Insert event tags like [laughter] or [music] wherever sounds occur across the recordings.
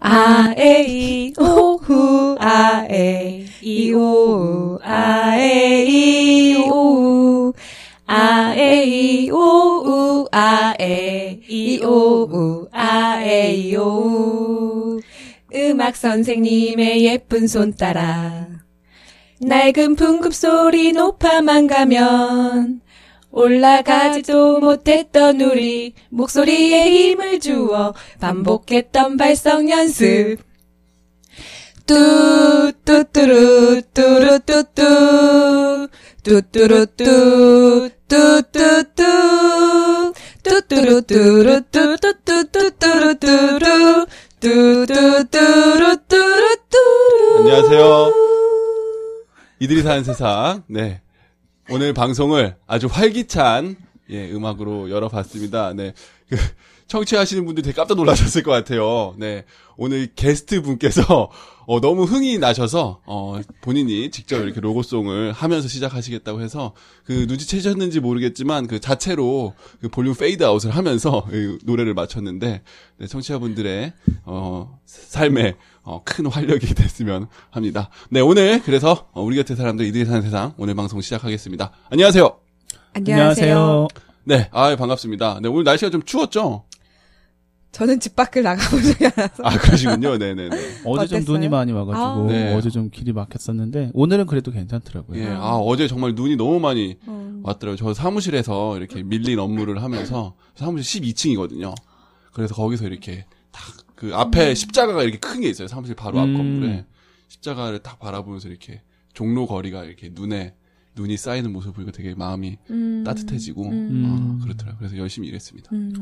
아에 이 오후 아에 이 오우 아에 이 오우 아에 이 오우 아에 이 오우 아에 이 오우 음악 선생님의 예쁜 손 따라. 낡은 풍급 소리 높아만 가면 올라가지도 못했던 우리 목소리에 힘을 주어 반복했던 발성 연습 뚜뚜뚜루 뚜루뚜뚜 뚜뚜루뚜 뚜뚜뚜 뚜뚜루뚜루 뚜뚜뚜뚜루뚜루 뚜뚜뚜루뚜루뚜루 안녕하세요. 이들이 사는 세상. 네. 오늘 방송을 아주 활기찬 예, 음악으로 열어봤습니다. 네. 그, 청취하시는 분들 되게 깜짝 놀라셨을 것 같아요. 네. 오늘 게스트 분께서 어, 너무 흥이 나셔서 어, 본인이 직접 이렇게 로고송을 하면서 시작하시겠다고 해서 그 눈치채셨는지 모르겠지만 그 자체로 그 볼륨 페이드 아웃을 하면서 이 노래를 마쳤는데 네, 청취자분들의 어, 삶에 어, 큰 활력이 [laughs] 됐으면 합니다. 네, 오늘 그래서 어, 우리 곁에 사람들 이들이 사는 세상 오늘 방송 시작하겠습니다. 안녕하세요. 안녕하세요. 네, 아 반갑습니다. 네, 오늘 날씨가 좀 추웠죠? 저는 집 밖을 나가본 적이 않아서 아, 그러시군요. 네네네. 어제 좀 어땠어요? 눈이 많이 와가지고 아. 네. 어제 좀 길이 막혔었는데 오늘은 그래도 괜찮더라고요. 예, 아, 어제 정말 눈이 너무 많이 음. 왔더라고요. 저 사무실에서 이렇게 밀린 업무를 하면서 사무실 12층이거든요. 그래서 거기서 이렇게 딱 그 앞에 십자가가 이렇게 큰 게 있어요. 사무실 바로 앞 음. 건물에 십자가를 딱 바라보면서 이렇게 종로 거리가 이렇게 눈에 눈이 쌓이는 모습을 보니까 되게 마음이 음. 따뜻해지고 음. 어, 그렇더라고요. 그래서 열심히 일했습니다. 음.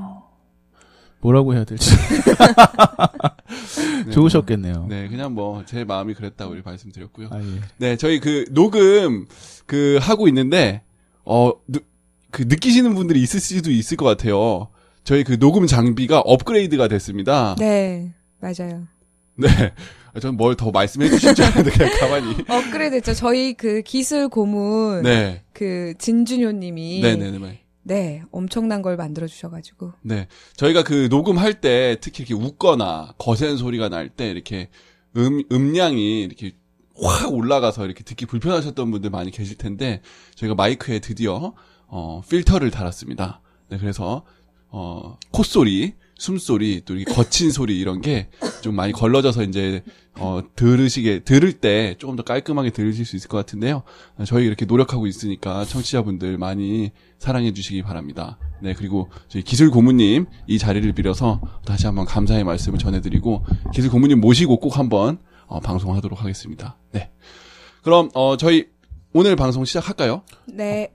뭐라고 해야 될지 [laughs] 네, 좋으셨겠네요. 뭐, 네, 그냥 뭐 제 마음이 그랬다고 말씀드렸고요. 아, 예. 네, 저희 그 녹음 그 하고 있는데 어 그 느끼시는 분들이 있을 수도 있을 것 같아요. 저희 그 녹음 장비가 업그레이드가 됐습니다. 네 맞아요. 네. 전 뭘 더 말씀해 주실 줄 알았는데 그냥 가만히. [laughs] 업그레이드 했죠. 저희 그 기술 고문 네. 그 진준효 님이 네, 네, 네. 네, 엄청난 걸 만들어 주셔가지고 네. 저희가 그 녹음할 때 특히 이렇게 웃거나 거센 소리가 날 때 이렇게 음, 음량이 이렇게 확 올라가서 이렇게 듣기 불편하셨던 분들 많이 계실 텐데 저희가 마이크에 드디어 어, 필터를 달았습니다. 네, 그래서 어, 콧소리, 숨소리, 또 이렇게 거친 소리 이런 게 좀 많이 걸러져서 이제 어, 들으시게 들을 때 조금 더 깔끔하게 들으실 수 있을 것 같은데요. 어, 저희 이렇게 노력하고 있으니까 청취자분들 많이 사랑해 주시기 바랍니다. 네, 그리고 저희 기술 고문님 이 자리를 빌어서 다시 한번 감사의 말씀을 전해드리고 기술 고문님 모시고 꼭 한번 어, 방송하도록 하겠습니다. 네, 그럼 어, 저희 오늘 방송 시작할까요? 네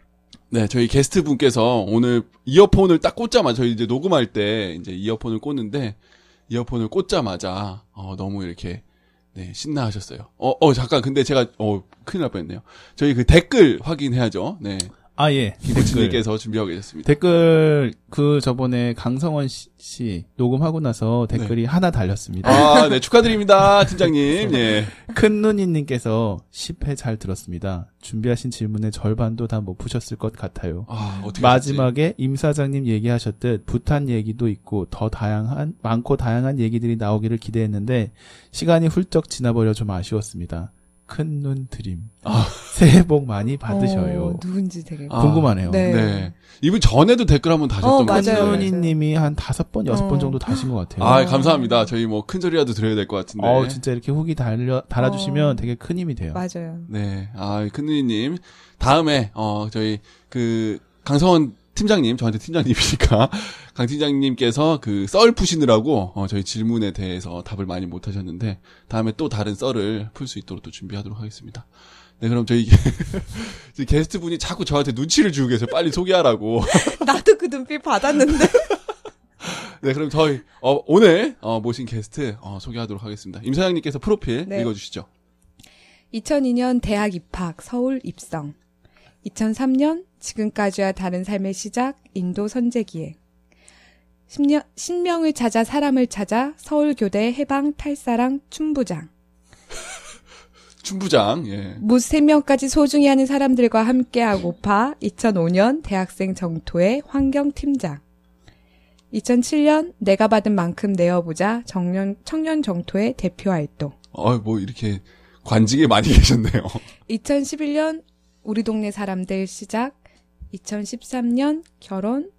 네, 저희 게스트 분께서 오늘 이어폰을 딱 꽂자마자 저희 이제 녹음할 때 이제 이어폰을 꽂는데 이어폰을 꽂자마자 어, 너무 이렇게 네, 신나하셨어요. 어, 어, 잠깐 근데 제가 어, 큰일 날 뻔했네요. 저희 그 댓글 확인해야죠. 네, 아 예. 김호진님께서 준비하고 계셨습니다. 댓글 그 저번에 강성원 씨, 씨 녹음하고 나서 댓글이 하나 달렸습니다. 아, 네, 축하드립니다, 팀장님. 예. [laughs] 큰 누니님께서 10회 잘 들었습니다. 준비하신 질문의 절반도 다 못 푸셨을 것 같아요. 아? 마지막에 임 사장님 얘기하셨듯 부탄 얘기도 있고 더 다양한 많고 다양한 얘기들이 나오기를 기대했는데 시간이 훌쩍 지나버려 좀 아쉬웠습니다. 큰 눈 드림. 아. 새해 복 많이 받으셔요. 어, 누군지 되게 아, 궁금하네요. 네. 네. 이분 전에도 댓글 한번 다셨던 어, 것 맞아요. 같은데. 맞아요. 누니님이 한 다섯 번 여섯 번 어. 정도 다신 것 같아요. 아, 감사합니다. 저희 뭐 큰 소리라도 드려야 될 것 같은데. 어 진짜 이렇게 후기 달려 달아주시면 어. 되게 큰 힘이 돼요. 맞아요. 네. 아, 큰누이님. 다음에, 어, 저희, 그, 강성원 팀장님, 저한테 팀장님이니까, [laughs] 강 팀장님께서 그 썰 푸시느라고, 어, 저희 질문에 대해서 답을 많이 못 하셨는데, 다음에 또 다른 썰을 풀 수 있도록 또 준비하도록 하겠습니다. 네, 그럼 저희, [laughs] 게스트 분이 자꾸 저한테 눈치를 주고 계세요. 빨리 소개하라고. [laughs] 나도 그 눈빛 받았는데. 네, 그럼 저희, 어, 오늘, 어, 모신 게스트, 어, 소개하도록 하겠습니다. 임 사장님께서 프로필 네. 읽어주시죠. 2002년 대학 입학, 서울 입성. 2003년 지금까지와 다른 삶의 시작, 인도 선제기에. 10년, 신명을 찾아 사람을 찾아 서울교대 해방 탈사랑 춘부장. [laughs] 춘부장, 예. 무 3명까지 소중히 하는 사람들과 함께하고파 2005년 대학생 정토의 환경팀장. 2007년 내가 받은 만큼 내어보자 청년, 청년 정토의 대표 활동. 어, 뭐 이렇게 관직에 많이 [laughs] 계셨네요. 2011년 우리 동네 사람들 시작, 2013년 결혼,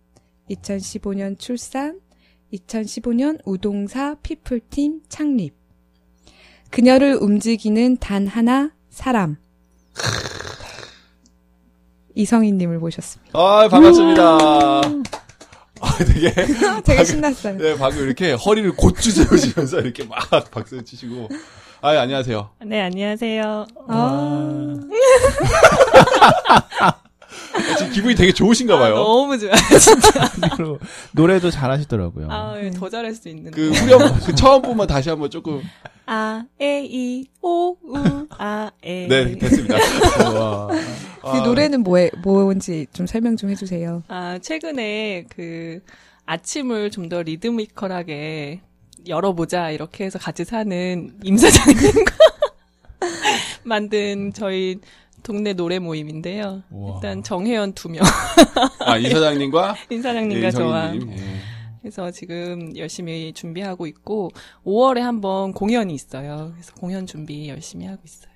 2015년 출산, 2015년 우동사 피플팀 창립. 그녀를 움직이는 단 하나 사람. 이성희님을 모셨습니다. 아, 반갑습니다. 아, 되게 [laughs] 되게 신났어요. 네, 방금 이렇게 허리를 곧주 세우시면서 이렇게 막 박수 치시고. 아, 안녕하세요. 네, 안녕하세요. 아, 아, [laughs] 지금 기분이 되게 좋으신가 봐요. 너무 좋아요. [laughs] 그리고 노래도 잘하시더라고요. 아, 더 잘할 수 있는데. 그 후렴 그 처음 부분 다시 한번 조금 아, 에, 이, 오, 우, 아, 에. 네, 됐습니다. [laughs] 와. 그 노래는 뭐에, 뭔지 좀 설명 좀 해주세요. 아, 최근에 그 아침을 좀 더 리드미컬하게 열어보자 이렇게 해서 같이 사는 임 사장님과 [laughs] 만든 저희 동네 노래 모임인데요. 우와. 일단 정혜연 두 명, 아, 이 사장님과 임 예, 사장님과 저와 이성희님. 예. 그래서 지금 열심히 준비하고 있고 5월에 한번 공연이 있어요. 그래서 공연 준비 열심히 하고 있어요.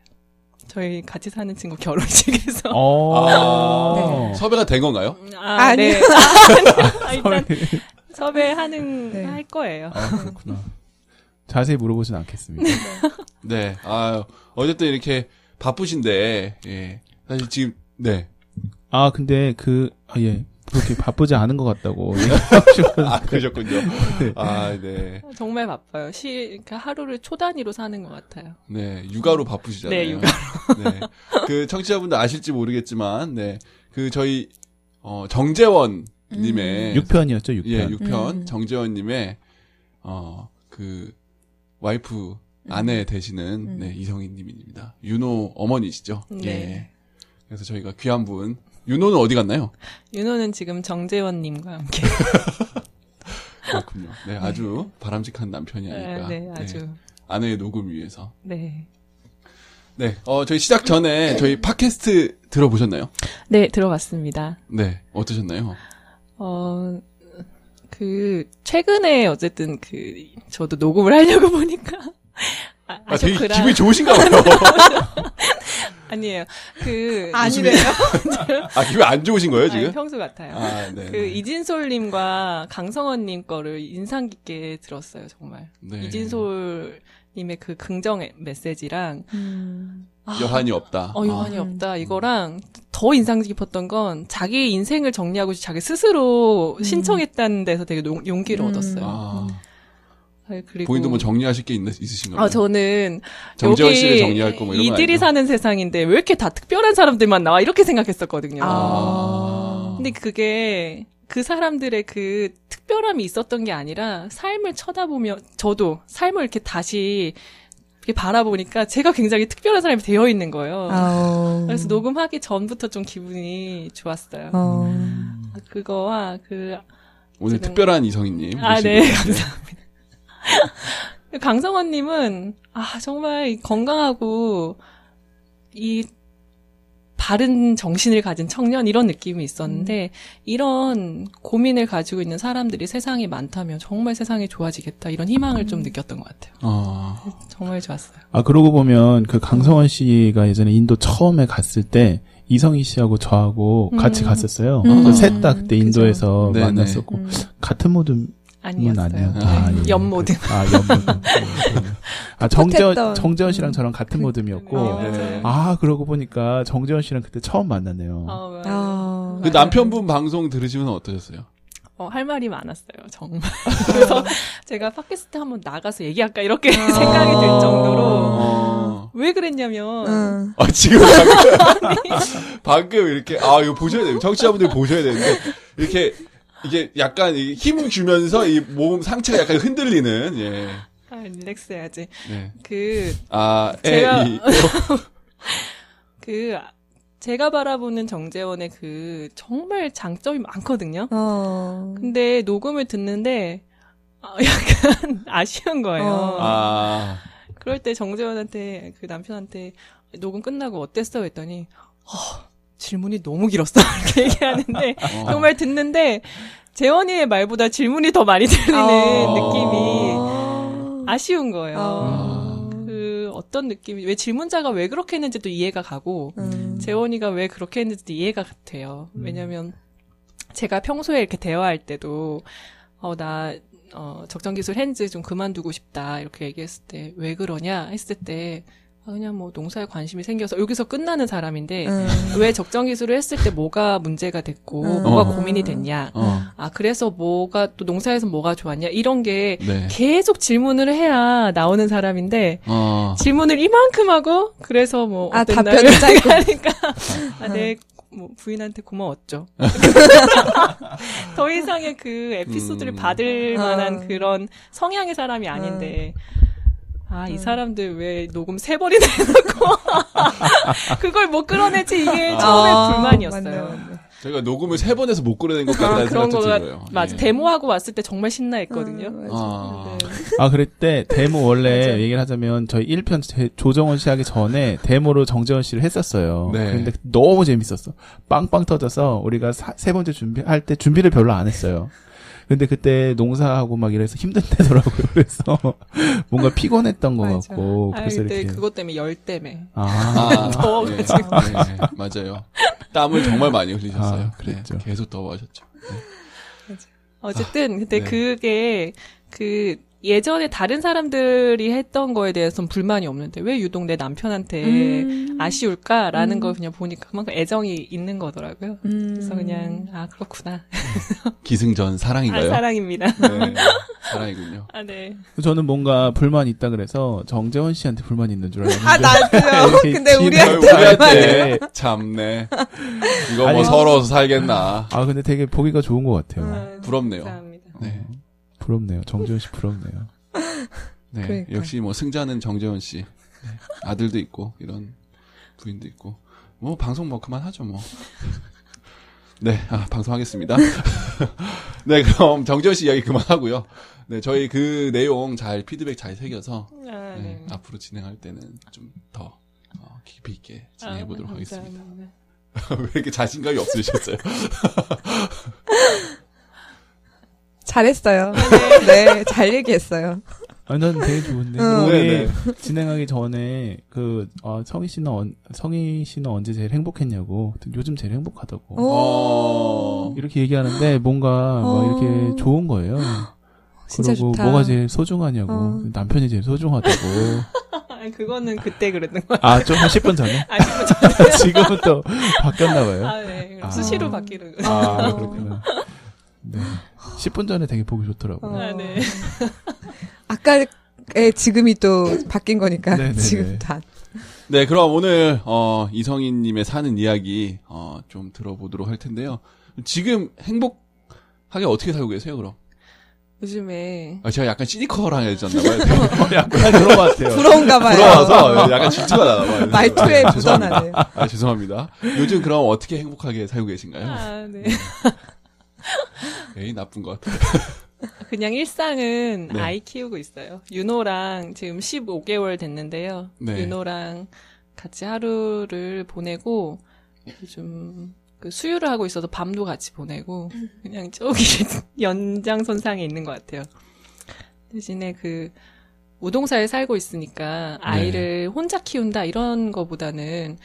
저희 같이 사는 친구 결혼식에서 어. 아, 섭외가 된 건가요? 아, 아니요. 네. [laughs] 아, 일단 섭외하는 네. 할 거예요. 아, 그렇구나. 자세히 물어보진 않겠습니다. 네. 아, 어쨌든 이렇게 바쁘신데, 예. 사실 지금, 네. 아, 근데 그, 아, 예. 그렇게 바쁘지 않은 것 같다고. [laughs] 아, 그러셨군요. 아, 네. 정말 바빠요. 시, 그러니까 하루를 초 단위로 사는 것 같아요. 네. 육아로 바쁘시잖아요. 네, 육아로. 네. 그 청취자분들 아실지 모르겠지만, 네. 그 저희, 어, 정재원 님의 6편이었죠, 6편. 예, 6편 음. 정재원 님의 어, 그 와이프 아내 되시는 음. 네, 이성희 님입니다. 윤호 어머니시죠? 네. 예. 그래서 저희가 귀한 분 윤호는 어디 갔나요? 윤호는 지금 정재원님과 함께. [laughs] 그렇군요. 네, 아주 바람직한 남편이 아닐까. 네, 아주. 아내의 녹음 위해서. 네. 네, 어, 저희 시작 전에 저희 팟캐스트 들어보셨나요? 네, 들어봤습니다. 네, 어떠셨나요? 어, 그, 최근에 어쨌든 그, 저도 녹음을 하려고 [laughs] 보니까. 아, 아, 되게 아쇼크라. 기분이 좋으신가 봐요. [laughs] 아니에요. 그. 아니래요? 아, 기분 안 좋으신 거예요, 아니, 지금? 평소 같아요. 아, 네. 그 이진솔님과 강성원님 거를 인상 깊게 들었어요, 정말. 네. 이진솔님의 그 긍정 메시지랑 음. 아, 여한이 없다. 어, 여한이 아. 없다. 이거랑 더 인상 깊었던 건 자기 인생을 정리하고 자기 스스로 음. 신청했다는 데서 되게 농- 용기를 음. 얻었어요. 아, 아, 그리고 본인도 뭐 정리하실 게 있, 있으신가요? 아, 저는 정재원 여기 씨를 정리할 거뭐 이런 건 이들이 아니죠? 사는 세상인데 왜 이렇게 다 특별한 사람들만 나와 이렇게 생각했었거든요. 아. 근데 그게 그 사람들의 그 특별함이 있었던 게 아니라 삶을 쳐다보며 저도 삶을 이렇게 다시 이렇게 바라보니까 제가 굉장히 특별한 사람이 되어 있는 거예요. 아우. 그래서 녹음하기 전부터 좀 기분이 좋았어요. 어. 아, 그거와 그 오늘 지금- 특별한 이성희님. 아. 네, 감사합니다. [laughs] 강성원님은, 아, 정말 이 건강하고, 이, 바른 정신을 가진 청년, 이런 느낌이 있었는데, 이런 고민을 가지고 있는 사람들이 세상에 많다면 정말 세상이 좋아지겠다, 이런 희망을 좀 느꼈던 것 같아요. 아, 정말 좋았어요. 아, 그러고 보면 그 강성원 씨가 예전에 인도 처음에 갔을 때 이성희 씨하고 저하고 같이 음. 갔었어요. 음. 셋다 그때 그죠. 인도에서 네네. 만났었고 음. 같은 모듬은 아니었어요. 네. 아, 예. 연모듬. 아, 연모듬. [laughs] 아, 정재원, 풋풋했던. 정재원 씨랑 저랑 같은 모듬이었고. 네, 네. 아, 그러고 보니까 정재원 씨랑 그때 처음 만났네요. 어, 맞아요. 아. 그 남편분 방송 들으시면 어떠셨어요? 어, 할 말이 많았어요, 정말. [laughs] 그래서 제가 팟캐스트 한번 나가서 얘기할까, 이렇게 생각이 들 정도로. 어. 왜 그랬냐면, 응. 아, 지금 방금, [laughs] 방금 이렇게, 아, 이거 보셔야 돼요. 청취자분들 보셔야 되는데, 이렇게, 이게 약간 이 힘을 주면서 이 몸 상체가 약간 흔들리는, 예. 아, 릴렉스 해야지. 네. 그, 아, 에, 제가- 이, [laughs] 그, 제가 바라보는 정재원의 그, 정말 장점이 많거든요. 어. 근데 녹음을 듣는데, 아, [laughs] 약간 아쉬운 거예요. 어. 아, 그럴 때 정재원한테, 그 남편한테, 녹음 끝나고 어땠어? 했더니, 어, 질문이 너무 길었어. [laughs] 이렇게 얘기하는데, [laughs] 어. 정말 듣는데 재원이의 말보다 질문이 더 많이 들리는 어. 느낌이 아쉬운 거예요. 어. 그 어떤 느낌이 왜 질문자가 왜 그렇게 했는지도 이해가 가고 음. 재원이가 왜 그렇게 했는지도 이해가 돼요. 왜냐면 제가 평소에 이렇게 대화할 때도 어 나 어, 적정기술 핸즈 좀 그만두고 싶다 이렇게 얘기했을 때 왜 그러냐 했을 때 아, 그냥 뭐 농사에 관심이 생겨서 여기서 끝나는 사람인데 음. 왜 적정 기술을 했을 때 뭐가 문제가 됐고 음. 뭐가 어. 고민이 됐냐 어. 아 그래서 뭐가 또 농사에서 뭐가 좋았냐 이런 게 네. 계속 질문을 해야 나오는 사람인데 어. 질문을 이만큼 하고 그래서 뭐 아? 답변을 짧고. 하니까 아, 네. 뭐 부인한테 고마웠죠. [laughs] 더 이상의 그 에피소드를 음. 받을 아. 만한 그런 성향의 사람이 아닌데 아이 음. 사람들 왜 녹음 세 번이나 해놓고 [laughs] 그걸 못 끌어내지 이게 처음에 아, 불만이었어요. 맞네, 맞네. 제가 녹음을 세 번 해서 못 끌어낸 것 아, 같다는 그런 생각도 거가 들어요. 맞아 예. 데모하고 왔을 때 정말 신나했거든요. 음. 아. 네. 아, 그랬대. 데모 원래. [laughs] 얘기를 하자면 저희 1편 제- 조정원 씨 하기 전에 데모로 정재원 씨를 했었어요. 네. 근데 너무 재밌었어. 빵빵 터져서 우리가 사- 세 번째 준비할 때 준비를 별로 안 했어요. 근데 그때 농사하고 막 이래서 힘든 때더라고요. [laughs] 그래서 뭔가 피곤했던 것 맞아. 같고. 아 그래서 그때 이렇게. 그것 때문에 열 때문에 아, [laughs] 아, 더워가지고. 예, 예, 맞아요. 땀을 정말 많이 흘리셨어요. 아, 네, 그랬죠. 계속 더워하셨죠. 어쨌든 근데 네. 그게 그 예전에 다른 사람들이 했던 거에 대해서는 불만이 없는데 왜 유독 내 남편한테 음. 아쉬울까라는 음. 걸 그냥 보니까 그만큼 애정이 있는 거더라고요. 음. 그래서 그냥 아 그렇구나. [laughs] 기승전 아, 사랑인가요? 사랑입니다. 네, 사랑이군요. 아 네. 저는 뭔가 불만이 있다 그래서 정재원 씨한테 불만이 있는 줄 알았는데. 아, 나도요. [laughs] 근데 진- 우리한테 [laughs] 우리한테 참네. 이거 뭐 아니, 서러워서 살겠나. 아, 근데 되게 보기가 좋은 것 같아요. 아, 부럽네요. 감사합니다. 네. 부럽네요. 정재원 씨 부럽네요. [laughs] 네. 그러니까. 역시 뭐 승자는 정재원 씨. 네. 아들도 있고, 이런 부인도 있고. 뭐, 방송 뭐 그만하죠, 뭐. 네, 아, 방송하겠습니다. [laughs] 네, 그럼 정재원 씨 이야기 그만하고요. 네, 저희 그 내용 잘 피드백 잘 새겨서 아, 네, 네. 앞으로 진행할 때는 좀더 어, 깊이 있게 진행해 보도록 아, 하겠습니다. 감사합니다. [laughs] 왜 이렇게 자신감이 없으셨어요? 잘했어요. 네, 잘 얘기했어요. 아니, 난 되게 좋은데. 응. 우리 네네. 진행하기 전에, 그, 어, 성희 씨는, 언, 성희 씨는 언제 제일 행복했냐고. 요즘 제일 행복하다고. 오. 어. 이렇게 얘기하는데, 뭔가, 막 어. 이렇게 좋은 거예요. 진짜 그리고 좋다. 뭐가 제일 소중하냐고. 어. 남편이 제일 소중하다고. [laughs] 그거는 그때 그랬던 거야. 아, 좀 한 10분 전에? 아니, 뭐 [laughs] 지금은 또 바뀌었나 봐요. 아, 네. 아. 수시로 바뀌는 거. 아, 그렇구나. 네. 10분 전에 되게 보기 좋더라고요. 어. 아, 네. [laughs] 아까의 지금이 또 바뀐 거니까 네네네. 지금 다. 네, 그럼 오늘 어, 이성희님의 사는 이야기 어, 좀 들어보도록 할 텐데요. 지금 행복하게 어떻게 살고 계세요, 그럼? 요즘에 아, 제가 약간 시니컬해졌나봐요. [laughs] 약간 그런 것 같아요. 부러운가 봐요. 부러워서 약간 질투가 나나봐요. [laughs] 말투에 네, 묻어나네요. 아, 죄송합니다. 요즘 그럼 어떻게 행복하게 살고 계신가요? 아, 네. [laughs] 에이, 나쁜 것 같아요. [laughs] 그냥 일상은 네. 아이 키우고 있어요. 윤호랑 지금 15개월 됐는데요. 네. 윤호랑 같이 하루를 보내고 요즘 그 수유를 하고 있어서 밤도 같이 보내고 그냥 저기 [laughs] 연장선상에 있는 것 같아요. 대신에 그 우동사에 살고 있으니까 아이를 혼자 키운다 이런 거보다는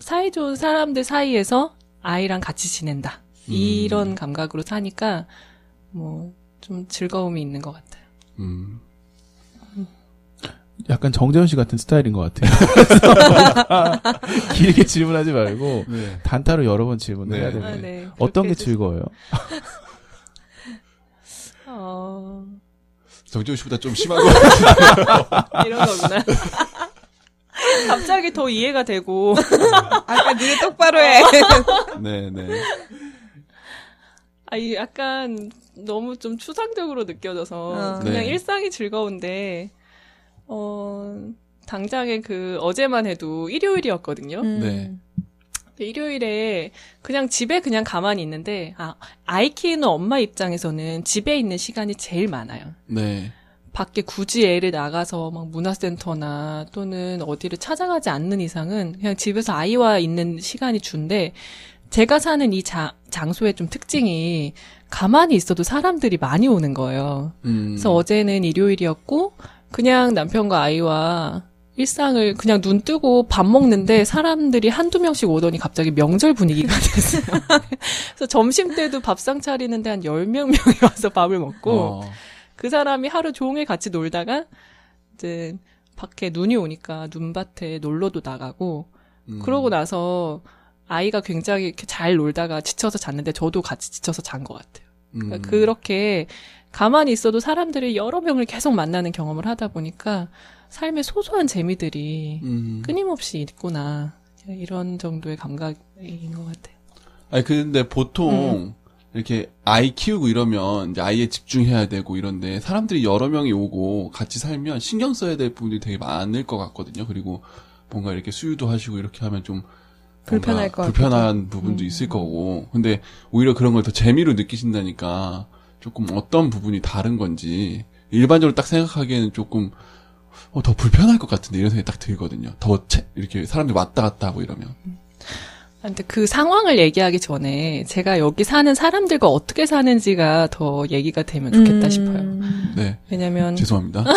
사이좋은 사람들 사이에서 아이랑 같이 지낸다 이런 감각으로 사니까 뭐 좀 즐거움이 있는 것 같아요. 음. 약간 정재훈 씨 같은 스타일인 것 같아요. [laughs] 길게 질문하지 말고 네. 단타로 여러 번 질문을 네. 해야 아, 되는데 네. 어떤 게 즐거워요? [laughs] 어, 정지훈 씨보다 좀 심한 것 같아요. [laughs] 이런 거구나. 갑자기 더 이해가 되고. 아까 니네 똑바로 해. 네, 네. 아, 이 약간 너무 좀 추상적으로 느껴져서 어. 그냥 네. 일상이 즐거운데, 어, 당장에 그 어제만 해도 일요일이었거든요. 음. 네. 근데 일요일에 그냥 집에 그냥 가만히 있는데, 아, 아이 키우는 엄마 입장에서는 집에 있는 시간이 제일 많아요. 네. 밖에 굳이 애를 나가서 막 문화센터나 또는 어디를 찾아가지 않는 이상은 그냥 집에서 아이와 있는 시간이 준데 제가 사는 이 자- 장소의 좀 특징이 가만히 있어도 사람들이 많이 오는 거예요. 음. 그래서 어제는 일요일이었고 그냥 남편과 아이와 일상을 그냥 눈 뜨고 밥 먹는데 사람들이 한두 명씩 오더니 갑자기 명절 분위기가 [laughs] 됐어요. 그래서 점심 때도 밥상 차리는데 한 10명 명이 와서 밥을 먹고 어. 그 사람이 하루 종일 같이 놀다가 이제 밖에 눈이 오니까 눈밭에 놀러도 나가고 음. 그러고 나서 아이가 굉장히 이렇게 잘 놀다가 지쳐서 잤는데 저도 같이 지쳐서 잔 것 같아요. 그러니까 음. 그렇게 가만히 있어도 사람들이 여러 명을 계속 만나는 경험을 하다 보니까 삶의 소소한 재미들이 음. 끊임없이 있구나. 이런 정도의 감각인 것 같아요. 아니 근데 보통 음. 이렇게 아이 키우고 이러면 이제 아이에 집중해야 되고 이런데 사람들이 여러 명이 오고 같이 살면 신경 써야 될 부분이 되게 많을 것 같거든요. 그리고 뭔가 이렇게 수유도 하시고 이렇게 하면 좀 불편할 것 불편한 부분도 음. 있을 거고. 근데 오히려 그런 걸 더 재미로 느끼신다니까 조금 어떤 부분이 다른 건지 일반적으로 딱 생각하기에는 조금 어, 더 불편할 것 같은데 이런 생각이 딱 들거든요. 더 채- 이렇게 사람들이 왔다 갔다 하고 이러면. 아, 근데 그 상황을 얘기하기 전에 제가 여기 사는 사람들과 어떻게 사는지가 더 얘기가 되면 좋겠다 음. 싶어요. 네. 왜냐면 죄송합니다. [laughs]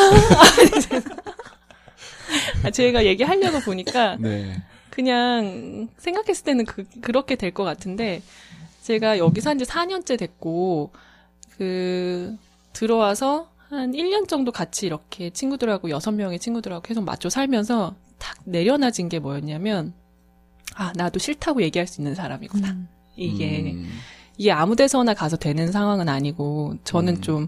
아, 제가 얘기하려고 보니까 네. 그냥 생각했을 때는 그, 그렇게 될 것 같은데 제가 여기 산 지 4년째 됐고 그 들어와서 한 1년 정도 같이 이렇게 친구들하고 6명의 친구들하고 계속 맞춰 살면서 탁 내려놔진 게 뭐였냐면 아 나도 싫다고 얘기할 수 있는 사람이구나 음. 이게 음. 이게 아무 데서나 가서 되는 상황은 아니고 저는 음. 좀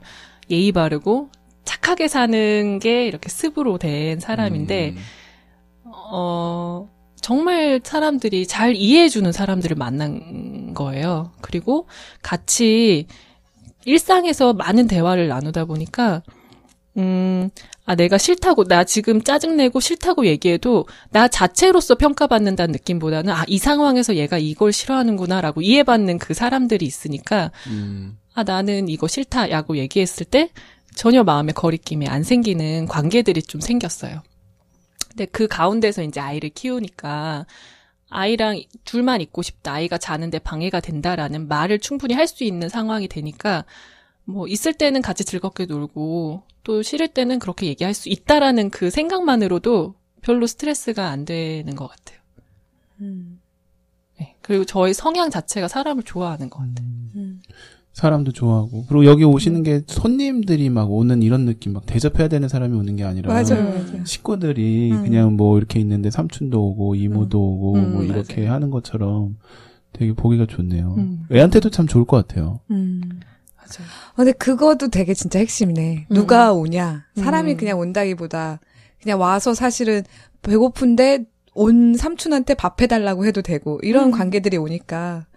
예의 바르고 착하게 사는 게 이렇게 습으로 된 사람인데 음. 어, 정말 사람들이 잘 이해해주는 사람들을 만난 거예요. 그리고 같이 일상에서 많은 대화를 나누다 보니까, 음, 아, 내가 싫다고, 나 지금 짜증내고 싫다고 얘기해도 나 자체로서 평가받는다는 느낌보다는, 아, 이 상황에서 얘가 이걸 싫어하는구나라고 이해받는 그 사람들이 있으니까, 음. 아, 나는 이거 싫다라고 얘기했을 때 전혀 마음의 거리낌이 안 생기는 관계들이 좀 생겼어요. 근데 그 가운데서 이제 아이를 키우니까 아이랑 둘만 있고 싶다. 아이가 자는데 방해가 된다라는 말을 충분히 할 수 있는 상황이 되니까 뭐 있을 때는 같이 즐겁게 놀고 또 싫을 때는 그렇게 얘기할 수 있다라는 그 생각만으로도 별로 스트레스가 안 되는 것 같아요. 음. 네. 그리고 저의 성향 자체가 사람을 좋아하는 것 같아요. 음. 사람도 좋아하고 그리고 여기 오시는 게 손님들이 막 오는 이런 느낌 막 대접해야 되는 사람이 오는 게 아니라 맞아요, 음. 맞아요. 식구들이 음. 그냥 뭐 이렇게 있는데 삼촌도 오고 이모도 오고 음, 뭐 이렇게 맞아요. 하는 것처럼 되게 보기가 좋네요. 음. 애한테도 참 좋을 것 같아요. 음. 맞아요. 어, 근데 그것도 되게 진짜 핵심이네. 음. 누가 오냐. 사람이 음. 그냥 온다기보다 그냥 와서 사실은 배고픈데 온 삼촌한테 밥 해달라고 해도 되고 이런 음. 관계들이 오니까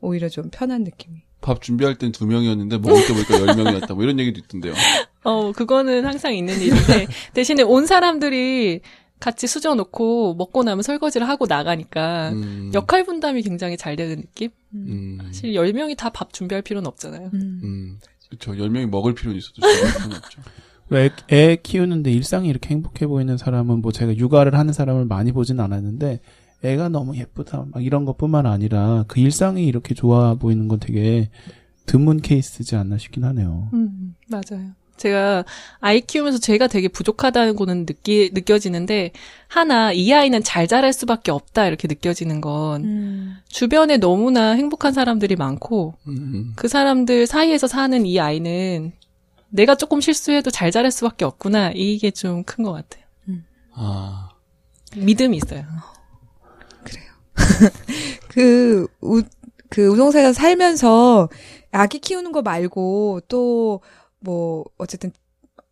오히려 좀 편한 느낌이. 밥 준비할 땐 두 명이었는데 먹을 때 보니까 열 명이었다. 뭐 이런 얘기도 있던데요. 어, 그거는 항상 있는 일인데, 대신에 온 사람들이 같이 수저 놓고 먹고 나면 설거지를 하고 나가니까, 음. 역할 분담이 굉장히 잘 되는 느낌? 음. 사실 10명이 다 밥 준비할 필요는 없잖아요. 음. 음. 그렇죠. 열 명이 먹을 필요는 있어도 필요는 없죠. [laughs] 애, 애 키우는데 일상이 이렇게 행복해 보이는 사람은 뭐 제가 육아를 하는 사람을 많이 보진 않았는데 애가 너무 예쁘다 막 이런 것뿐만 아니라 그 일상이 이렇게 좋아 보이는 건 되게 드문 케이스지 않나 싶긴 하네요. 음, 맞아요. 제가 아이 키우면서 제가 되게 부족하다는 거는 느끼, 느껴지는데, 하나, 이 아이는 잘 자랄 수밖에 없다, 이렇게 느껴지는 건, 음. 주변에 너무나 행복한 사람들이 많고, 음. 그 사람들 사이에서 사는 이 아이는 내가 조금 실수해도 잘 자랄 수밖에 없구나. 이게 좀 큰 것 같아요. 아. 믿음이 있어요. [laughs] 그, 우, 그 우동사에서 살면서 아기 키우는 거 말고 또 뭐 어쨌든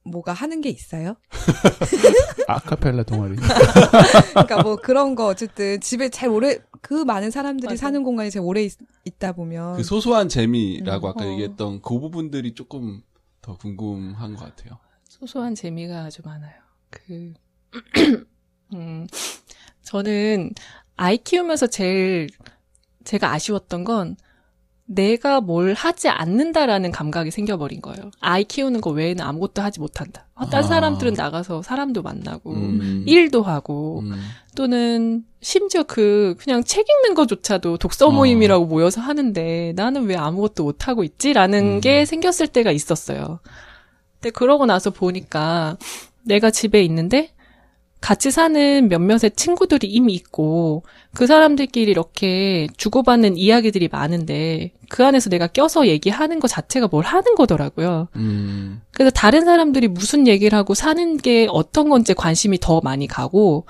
뭐가 하는 게 있어요? [laughs] 아카펠라 동아리. [laughs] 그러니까 뭐 그런 거 어쨌든 집에 잘 오래 그 많은 사람들이 맞아. 사는 공간이 제일 오래 있, 다 보면 그 소소한 재미라고 아까 어. 얘기했던 그 부분들이 조금 더 궁금한 것 같아요. 소소한 재미가 아주 많아요. 그, [clears throat] 음, 저는 아이 키우면서 제일 제가 아쉬웠던 건 내가 뭘 하지 않는다라는 감각이 생겨버린 거예요. 아이 키우는 거 외에는 아무것도 하지 못한다. 아, 딴 아. 사람들은 나가서 사람도 만나고 음. 일도 하고 음. 또는 심지어 그 그냥 책 읽는 거조차도 독서 어. 모임이라고 모여서 하는데 나는 왜 아무것도 못 하고 있지라는 음. 게 생겼을 때가 있었어요. 근데 그러고 나서 보니까 내가 집에 있는데 같이 사는 몇몇의 친구들이 이미 있고 그 사람들끼리 이렇게 주고받는 이야기들이 많은데 그 안에서 내가 껴서 얘기하는 것 자체가 뭘 하는 거더라고요. 음. 그래서 다른 사람들이 무슨 얘기를 하고 사는 게 어떤 건지 관심이 더 많이 가고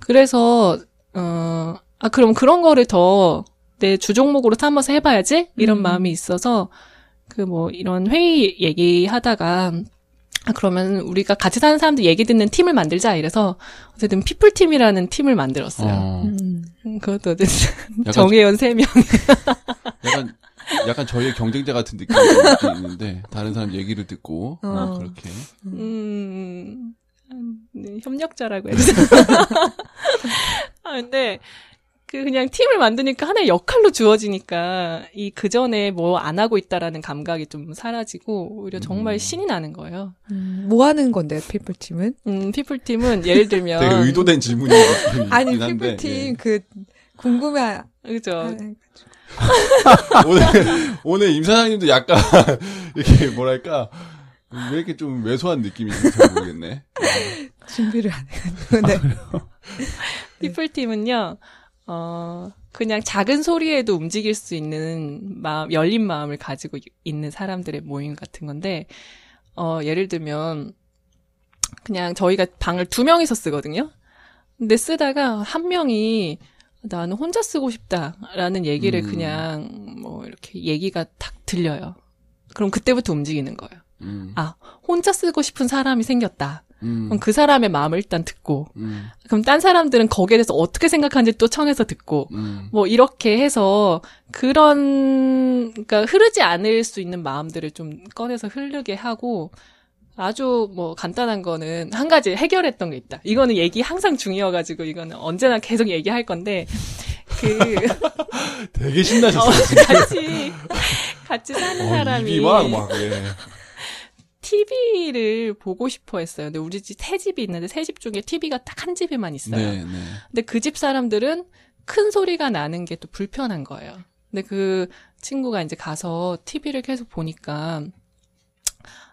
그래서 어, 아 그럼 그런 거를 더 내 주종목으로 삼아서 해봐야지 이런 음. 마음이 있어서 그 뭐 이런 회의 얘기하다가 아 그러면 우리가 같이 사는 사람들 얘기 듣는 팀을 만들자 이래서 어쨌든 people 팀이라는 팀을 만들었어요. 어. 음. 음, 그것도 어쨌든 정혜연 세 명. 약간 약간 저희의 경쟁자 같은 느낌이 좀 있는데 다른 사람 얘기를 듣고 어. 어, 그렇게 음, 네, 협력자라고 해야 되나? [laughs] 아, 근데, 그, 그냥 팀을 만드니까 하나의 역할로 주어지니까, 이 그 전에 뭐 안 하고 있다라는 감각이 좀 사라지고, 오히려 정말 음. 신이 나는 거예요. 음, 뭐 하는 건데 people 팀은? 음, people 팀은 예를 들면. 되게 의도된 질문이긴 [laughs] 아니 한데 예. 피플 팀 그 궁금해. 그죠. [laughs] 오늘 오늘 임 사장님도 약간 [laughs] 이렇게 뭐랄까 왜 이렇게 좀 왜소한 느낌인지 잘 모르겠네. 준비를 안 해가지고. 네. people 팀은요, 어, 그냥 작은 소리에도 움직일 수 있는 마음, 열린 마음을 가지고 있는 사람들의 모임 같은 건데, 어, 예를 들면, 그냥 저희가 방을 두 명이서 쓰거든요? 근데 쓰다가 한 명이 나는 혼자 쓰고 싶다라는 얘기를 음. 그냥 뭐 이렇게 얘기가 탁 들려요. 그럼 그때부터 움직이는 거예요. 음, 아, 혼자 쓰고 싶은 사람이 생겼다. 음, 그럼 그 사람의 마음을 일단 듣고, 음, 그럼 딴 사람들은 거기에 대해서 어떻게 생각하는지 또 청해서 듣고, 음, 뭐 이렇게 해서 그런, 그러니까 흐르지 않을 수 있는 마음들을 좀 꺼내서 흐르게 하고, 아주 뭐 간단한 거는 한 가지 해결했던 게 있다. 이거는 얘기 항상 중이어가지고 이거는 언제나 계속 얘기할 건데, 그, [laughs] 되게 어, 신나셨어요. 같이, 같이 사는 어, 사람이. 입이 막, 막, 예. TV를 보고 싶어 했어요. 근데 우리 집 세 집이 있는데 세 집 중에 TV가 딱 한 집에만 있어요. 네, 네. 근데 그 집 사람들은 큰 소리가 나는 게 또 불편한 거예요. 근데 그 친구가 이제 가서 TV를 계속 보니까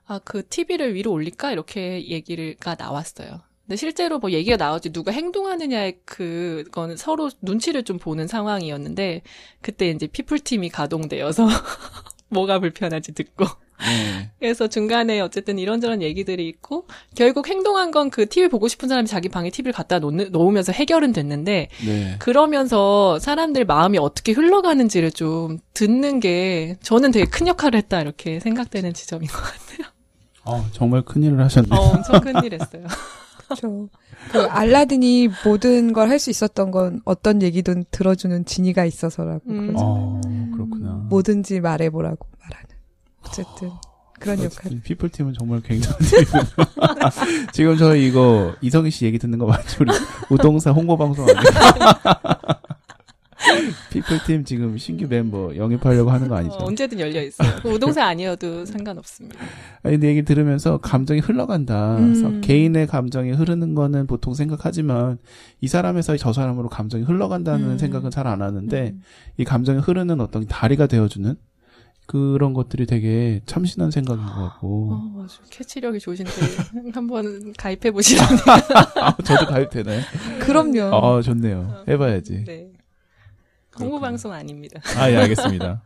아, 그 TV를 위로 올릴까? 이렇게 얘기가 나왔어요. 근데 실제로 뭐 얘기가 나오지 누가 행동하느냐의 그거는 서로 눈치를 좀 보는 상황이었는데 그때 이제 피플팀이 가동되어서 [laughs] 뭐가 불편한지 듣고 네. 그래서 중간에 어쨌든 이런저런 얘기들이 있고 결국 행동한 건 그 TV 보고 싶은 사람이 자기 방에 TV를 갖다 놓는, 놓으면서 해결은 됐는데 네. 그러면서 사람들 마음이 어떻게 흘러가는지를 좀 듣는 게 저는 되게 큰 역할을 했다 이렇게 생각되는 지점인 것 같아요. 어, 정말 큰일을 하셨네. 어, 엄청 큰일 했어요. 그렇죠. 그 알라딘이 모든 걸 할 수 있었던 건 어떤 얘기든 들어주는 지니가 있어서라고 음. 그러죠. 어, 그렇구나. 뭐든지 말해보라고 말하는. 어쨌든 그런 역할. people 팀은 정말 굉장한 팀이군요. [laughs] 지금 저희 이거 이성희 씨 얘기 듣는 거 맞죠? 우리 우동사 홍보 방송 아니에요? [laughs] people 팀 지금 신규 멤버 영입하려고 하는 거 아니죠? 어, 언제든 열려 있어요. 그 [laughs] 우동사 아니어도 상관없습니다. 아니, 근데 얘기 들으면서 감정이 흘러간다. 음. 그래서 개인의 감정이 흐르는 거는 보통 생각하지만 이 사람에서 저 사람으로 감정이 흘러간다는 음. 생각은 잘 안 하는데 음. 이 감정이 흐르는 어떤 다리가 되어주는 그런 것들이 되게 참신한 생각인 것 어, 같고. 맞아. 캐치력이 좋으신데 [laughs] 한번 가입해 보시라니. 아, 저도 가입되나요? 그럼요. 아, 좋네요. 해봐야지. 네. 홍보 방송 아닙니다. 아, 예, 알겠습니다.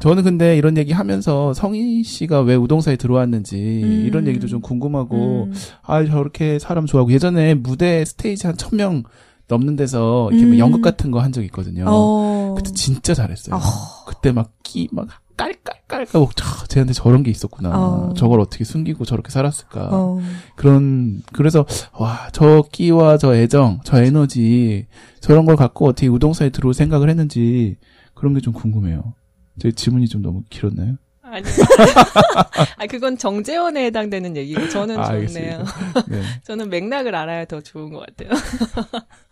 저는 근데 이런 얘기 하면서 성희 씨가 왜 우동사에 들어왔는지 음. 이런 얘기도 좀 궁금하고 음. 아 저렇게 사람 좋아하고 예전에 무대 스테이지 한 천 명 넘는 데서 이렇게 뭐 음. 연극 같은 거 한 적 있거든요. 어. 그때 진짜 잘했어요. 어. 그때 막 끼 막 깔깔깔깔 저 쟤한테 저런 게 있었구나. 어. 저걸 어떻게 숨기고 저렇게 살았을까. 어. 그런 그래서 와 저 끼와 저 애정, 저 에너지 저런 걸 갖고 어떻게 우동사에 들어올 생각을 했는지 그런 게 좀 궁금해요. 제 질문이 좀 너무 길었나요? 아니. [laughs] 아, 그건 정재원에 해당되는 얘기고, 저는 아, 좋네요. 네. [laughs] 저는 맥락을 알아야 더 좋은 것 같아요. [laughs]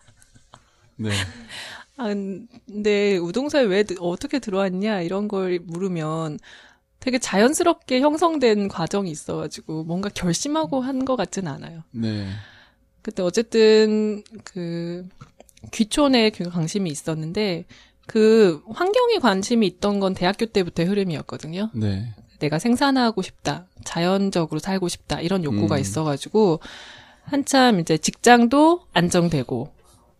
네. 아, 근데 우동사에 왜 어떻게 들어왔냐 이런 걸 물으면 되게 자연스럽게 형성된 과정이 있어가지고 뭔가 결심하고 한 것 같진 않아요. 네. 그때 어쨌든 그 귀촌에 그 관심이 있었는데 그 환경에 관심이 있던 건 대학교 때부터의 흐름이었거든요. 네. 내가 생산하고 싶다, 자연적으로 살고 싶다 이런 욕구가 음. 있어가지고 한참 이제 직장도 안정되고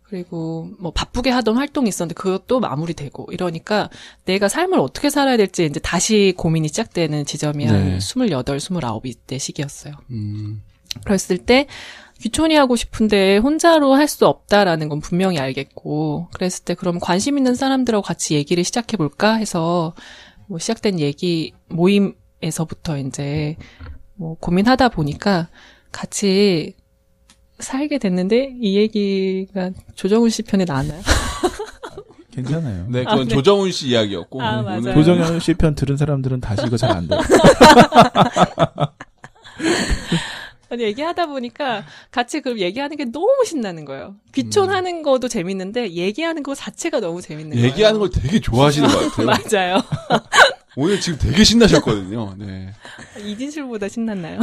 그리고 뭐 바쁘게 하던 활동이 있었는데 그것도 마무리되고 이러니까 내가 삶을 어떻게 살아야 될지 이제 다시 고민이 시작되는 지점이 네. 한 28, 29이 때 시기였어요. 음. 그랬을 때 귀촌이 하고 싶은데 혼자로 할 수 없다라는 건 분명히 알겠고 그랬을 때 그럼 관심 있는 사람들하고 같이 얘기를 시작해 볼까 해서 뭐 시작된 얘기 모임에서부터 이제 뭐 고민하다 보니까 같이 살게 됐는데 이 얘기가 조정훈 씨 편에 나왔나요? [laughs] 괜찮아요. 네, 그건 아, 네. 조정훈 씨 이야기였고. 아, 오늘 맞아요. 조정현 씨편 들은 사람들은 다시 이거 잘안 들어. [laughs] 아니, 얘기하다 보니까 같이 그 얘기하는 게 너무 신나는 거예요. 귀촌하는 것도 재밌는데 얘기하는 거 자체가 너무 재밌는 거예요. 얘기하는 걸 되게 좋아하시는 것 같아요. [laughs] 맞아요. 오늘 지금 되게 신나셨거든요. 네. 이진실보다 신났나요?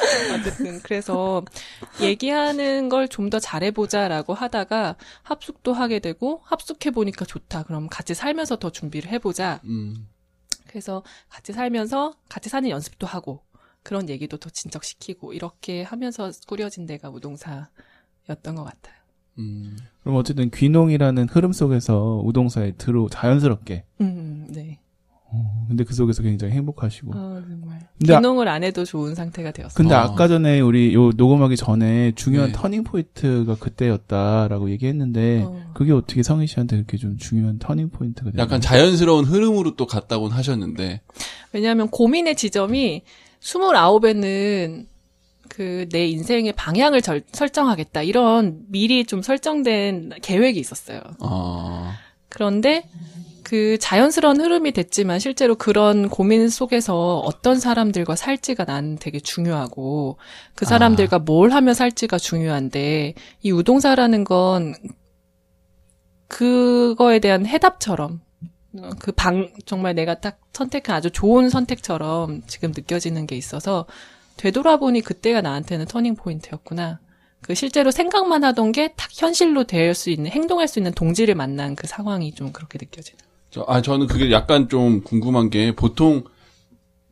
[laughs] 어쨌든 그래서 얘기하는 걸 좀 더 잘해보자라고 하다가 합숙도 하게 되고 합숙해 보니까 좋다. 그럼 같이 살면서 더 준비를 해보자. 음. 그래서 같이 살면서 같이 사는 연습도 하고 그런 얘기도 더 진척시키고 이렇게 하면서 꾸려진 데가 우동사였던 것 같아요. 음. 그럼 어쨌든 귀농이라는 흐름 속에서 우동사에 들어 자연스럽게. 음, 네. 어, 근데 그 속에서 굉장히 행복하시고. 아, 정말. 근데 아- 안 해도 좋은 상태가 되었어요. 근데 아. 아까 전에 우리 요 녹음하기 전에 중요한 네. turning point가 그때였다라고 얘기했는데 어. 그게 어떻게 성희 씨한테 그렇게 좀 중요한 turning point가 됐나요? 약간 자연스러운 흐름으로 또 갔다고는 하셨는데. 왜냐하면 고민의 지점이 29에는 그 내 인생의 방향을 절- 설정하겠다. 이런 미리 좀 설정된 계획이 있었어요. 아. 그런데 그 자연스러운 흐름이 됐지만 실제로 그런 고민 속에서 어떤 사람들과 살지가 난 되게 중요하고 그 사람들과 뭘 하며 살지가 중요한데 이 우동사라는 건 그거에 대한 해답처럼 그 방 정말 내가 딱 선택한 아주 좋은 선택처럼 지금 느껴지는 게 있어서 되돌아보니 그때가 나한테는 터닝 포인트였구나. 그 실제로 생각만 하던 게 딱 현실로 될 수 있는 행동할 수 있는 동지를 만난 그 상황이 좀 그렇게 느껴지는. 저, 아, 저는 그게 약간 좀 궁금한 게 보통,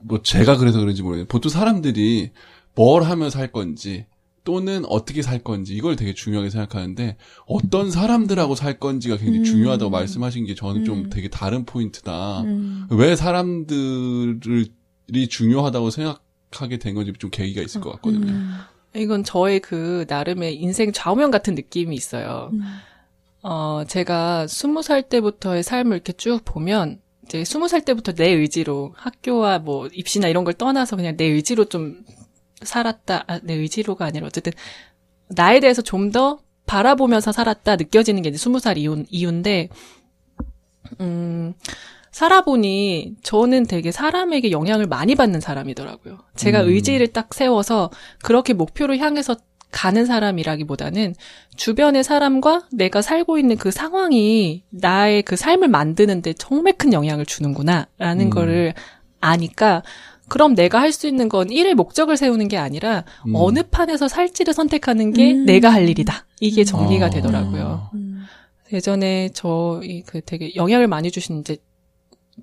뭐 제가 그래서 그런지 모르겠는데, 보통 사람들이 뭘 하며 살 건지, 또는 어떻게 살 건지, 이걸 되게 중요하게 생각하는데, 어떤 사람들하고 살 건지가 굉장히 음. 중요하다고 말씀하신 게 저는 좀 음. 되게 다른 포인트다. 음. 왜 사람들이 중요하다고 생각하게 된 건지 좀 계기가 있을 것 같거든요. 음. 이건 저의 그 나름의 인생 좌우명 같은 느낌이 있어요. 음. 어, 제가 스무 살 때부터의 삶을 이렇게 쭉 보면, 이제 스무 살 때부터 내 의지로 학교와 뭐 입시나 이런 걸 떠나서 그냥 내 의지로 좀 살았다. 아, 내 의지로가 아니라 어쨌든 나에 대해서 좀 더 바라보면서 살았다 느껴지는 게 이제 스무 살 이후, 이후인데, 음, 살아보니 저는 되게 사람에게 영향을 많이 받는 사람이더라고요. 제가 음. 의지를 딱 세워서 그렇게 목표를 향해서 가는 사람이라기보다는 주변의 사람과 내가 살고 있는 그 상황이 나의 그 삶을 만드는데 정말 큰 영향을 주는구나라는 음. 거를 아니까 그럼 내가 할 수 있는 건 일의 목적을 세우는 게 아니라 음. 어느 판에서 살지를 선택하는 게 음. 내가 할 일이다. 이게 정리가 아. 되더라고요. 음. 예전에 저 이 그 되게 영향을 많이 주신 이제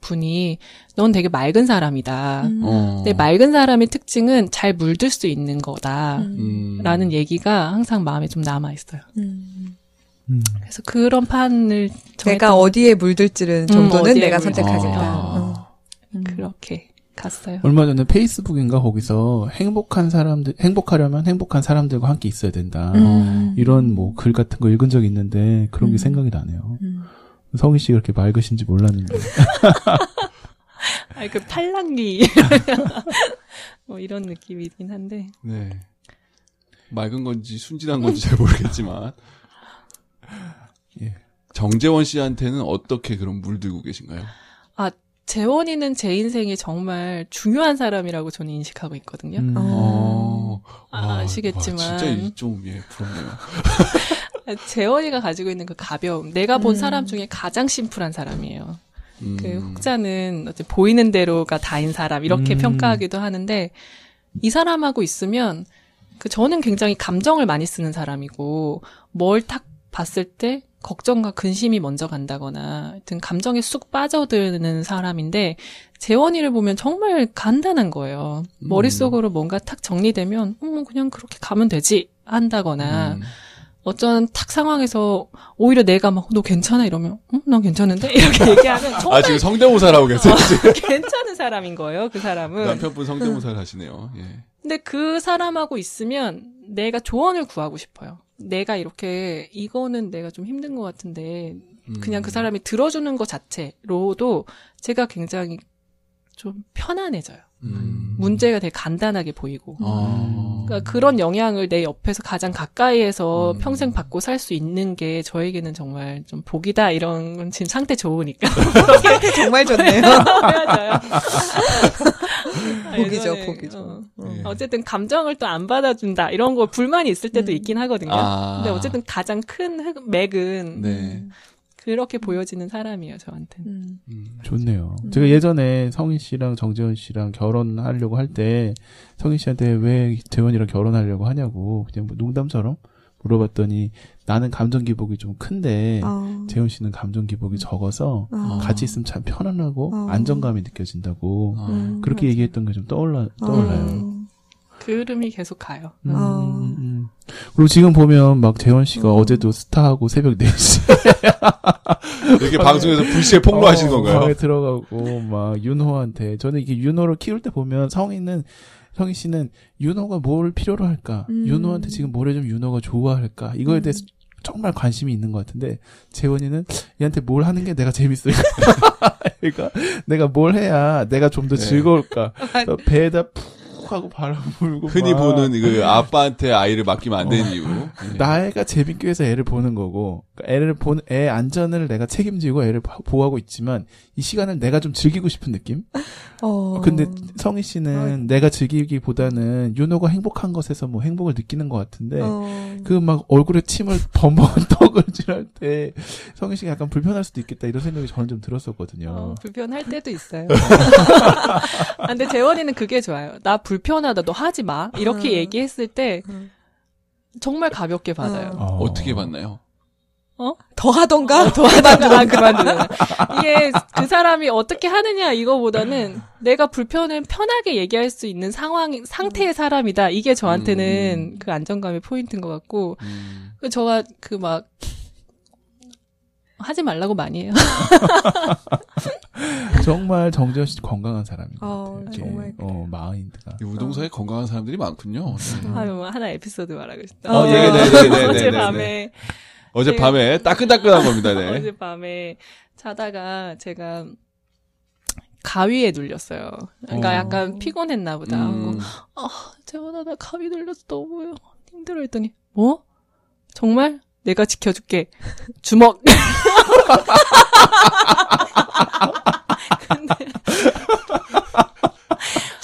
분이 넌 되게 맑은 사람이다. 음. 어. 근데 맑은 사람의 특징은 잘 물들 수 있는 거다. 음. 음. 라는 얘기가 항상 마음에 좀 남아 있어요. 음. 음. 그래서 그런 판을 내가 어디에 물들지는 정도는 어디에 내가. 선택하겠다. 아. 어. 음. 그렇게 갔어요. 얼마 전에 페이스북인가 거기서 행복한 사람들 행복하려면 행복한 사람들과 함께 있어야 된다. 음. 이런 뭐 글 같은 거 읽은 적이 있는데 그런 게 음. 생각이 나네요. 음. 성희 씨가 그렇게 맑으신지 몰랐는데. [laughs] 아니 그 팔랑귀 [laughs] 뭐 이런 느낌이긴 한데 네. 맑은 건지 순진한 건지 잘 모르겠지만. 예. 정재원 씨한테는 어떻게 그런 물들고 계신가요? 재원이는 제 인생에 정말 중요한 사람이라고 저는 인식하고 있거든요. 음. 어. 어. 아, 아 시겠지만. 와, 진짜 이- 좀, 예, 부럽네요. [laughs] 재원이가 가지고 있는 그 가벼움. 내가 본 음. 사람 중에 가장 심플한 사람이에요. 음. 그 혹자는 어째 보이는 대로가 다인 사람 이렇게 음. 평가하기도 하는데 이 사람하고 있으면 그 저는 굉장히 감정을 많이 쓰는 사람이고 뭘딱 봤을 때 걱정과 근심이 먼저 간다거나 하여튼 감정에 쑥 빠져드는 사람인데 재원이를 보면 정말 간단한 거예요. 음. 머릿속으로 뭔가 탁 정리되면 음, 그냥 그렇게 가면 되지 한다거나 음. 어떤 탁 상황에서 오히려 내가 막 너 괜찮아 이러면 응? 난 괜찮은데 이렇게 [laughs] 얘기하면 아, 정말 지금 성대모사를 하고 계세요. 지금. [laughs] 괜찮은 사람인 거예요 그 사람은 남편분 성대모사를 하시네요. 예. 근데 그 사람하고 있으면 내가 조언을 구하고 싶어요 내가 이렇게 이거는 내가 좀 힘든 것 같은데 음. 그냥 그 사람이 들어주는 것 자체로도 제가 굉장히 좀 편안해져요 음. 문제가 되게 간단하게 보이고 아. 그러니까 그런 영향을 내 옆에서 가장 가까이에서 음. 평생 받고 살 수 있는 게 저에게는 정말 좀 복이다 이런 건 지금 상태 좋으니까 [laughs] 정말 좋네요. [laughs] 맞아요. [laughs] 복이죠, 예전에, 복이죠. 어. 예. 어쨌든 감정을 또 안 받아준다 이런 거 불만이 있을 때도 음. 있긴 하거든요. 아. 근데 어쨌든 가장 큰 흑- 맥은 네. 그렇게 보여지는 사람이에요 저한테는. 음. 음. 좋네요. 음. 제가 예전에 성인 씨랑 정재원 씨랑 결혼하려고 할 때 성인 씨한테 왜 재원이랑 결혼하려고 하냐고 그냥 뭐 농담처럼 물어봤더니 나는 감정 기복이 좀 큰데 어. 재원 씨는 감정 기복이 적어서 어. 같이 있으면 참 편안하고 어. 안정감이 느껴진다고 아. 음. 그렇게 얘기했던 게 좀 떠올라 떠올라요. 어. 그 흐름이 계속 가요. 음, 어. 음, 음. 그리고 지금 보면 막 재원 씨가 음. 어제도 스타하고 새벽 4시 [laughs] 이렇게 방송에서 불시에 폭로하신 어, 건가요? 방에 들어가고 막 윤호한테 저는 이게 윤호를 키울 때 보면 성인은 성희 씨는 윤호가 뭘 필요로 할까? 음. 윤호한테 지금 뭘 해주면 윤호가 좋아할까? 이거에 음. 대해서 정말 관심이 있는 것 같은데 재원이는 얘한테 뭘 하는 게 내가 재밌어요. [laughs] 그러니까 내가 뭘 해야 내가 좀더 네. 즐거울까? [laughs] 배에다 푹 하고 바람 불고 흔히 막 보는 그 아빠한테 아이를 맡기면 안 되는 이유. 예. 나애가 재밌기 위해서 애를 보는 거고 그러니까 애를 보는 애 안전을 내가 책임지고 애를 보- 보호하고 있지만 이 시간을 내가 좀 즐기고 싶은 느낌? 어. 근데 성희 씨는 내가 즐기기보다는 윤호가 행복한 것에서 뭐 행복을 느끼는 것 같은데 어. 그막 얼굴에 침을 범벅 떡을 칠할 때 성희 씨가 약간 불편할 수도 있겠다 이런 생각이 저는 좀 들었었거든요. 어, 불편할 때도 있어요. [laughs] 아, 근데 재원이는 그게 좋아요. 나 불편하다, 너 하지 마. 이렇게 음. 얘기했을 때 음. 정말 가볍게 받아요. 어. 어떻게 봤나요? 더 하던가? 더 하다가 아, 그만두잖아. 이게 그 사람이 어떻게 하느냐 이거보다는 내가 불편을 편하게 얘기할 수 있는 상황, 상태의 사람이다. 이게 저한테는 음. 그 안정감의 포인트인 것 같고, 음. 그 저가 그 막, 하지 말라고 많이 해요. [laughs] 정말 정재현 씨 건강한 사람인 것 어, 같아요. 정말 어, 마인드가. 이 우동사에 건강한 사람들이 많군요. 네. 아유, 뭐 하나 에피소드 말하고 싶다. 어, 네, 네, 네, 네, 어제 네, 네, 밤에 어젯밤에 따끈따끈한 겁니다. 네. [laughs] 어젯밤에 자다가 제가 가위에 눌렸어요. 그러니까 어. 약간 피곤했나 보다. 음. 아, 재원아, 나 가위 눌려서 너무 힘들어 했더니, 뭐? 정말? 내가 지켜줄게. 주먹! [laughs] 근데,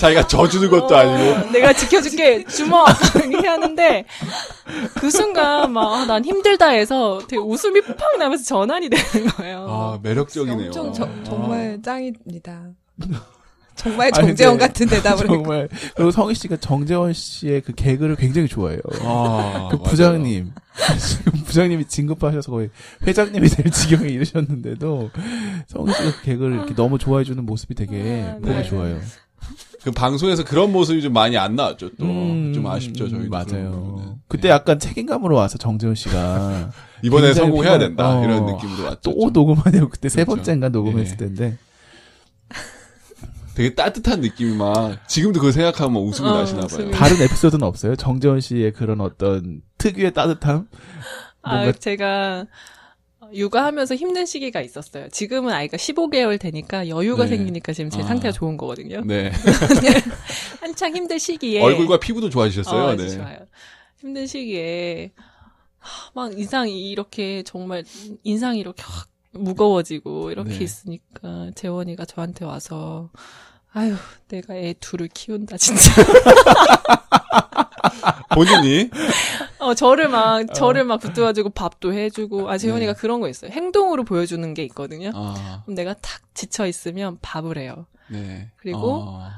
자기가 져주는 것도 아니고. 어, 내가 지켜줄게. 주먹! [laughs] 이렇게 하는데, 그 순간 막, 아, 난 힘들다 해서 되게 웃음이 팍 나면서 전환이 되는 거예요. 아, 매력적이네요. 엄청 저- 아. 정말 짱입니다. 정말 아니, 정재원 근데 같은 대답을. 정말 그리고 성희 씨가 정재원 씨의 그 개그를 굉장히 좋아해요. 아, 그. 부장님 지금 부장님이 진급하셔서 거의 회장님이 될 지경에 이르셨는데도 성희 씨가 그 개그를 이렇게 너무 좋아해 주는 모습이 되게 아, 보기 네. 좋아요. 그 방송에서 그런 모습이 좀 많이 안 나왔죠, 또. 음, 좀 아쉽죠, 저희. 음, 맞아요. 그때 약간 책임감으로 와서 정재원 씨가 [laughs] 이번에 성공해야 피곤- 된다. 어, 이런 느낌으로 왔죠. 또 좀. 녹음하냐고 그때 세 그렇죠. 번째인가 녹음했을 예. 텐데 되게 따뜻한 느낌이 막, 지금도 그거 생각하면 막 웃음이 어, 나시나 봐요. 다른 에피소드는 없어요? 정재원 씨의 그런 어떤 특유의 따뜻함? 아, 뭔가- 제가 육아하면서 힘든 시기가 있었어요. 지금은 아이가 15개월 되니까 여유가 네. 생기니까 지금 제 아. 상태가 좋은 거거든요. 네. [laughs] 한창 힘든 시기에 얼굴과 피부도 좋아지셨어요. 어, 네. 좋아요. 힘든 시기에 하, 막 인상이 이렇게 정말 인상이 이렇게 확 무거워지고 이렇게 네. 있으니까 재원이가 저한테 와서 아유 내가 애 둘을 키운다 진짜 [laughs] 본인이 어 어, 저를 막, 저를 막 붙들어주고 밥도 해주고, 아, 재현이가 그런 거 있어요. 행동으로 보여주는 게 있거든요. 아, 그럼 내가 탁 지쳐 있으면 밥을 해요. 네. 그리고 어,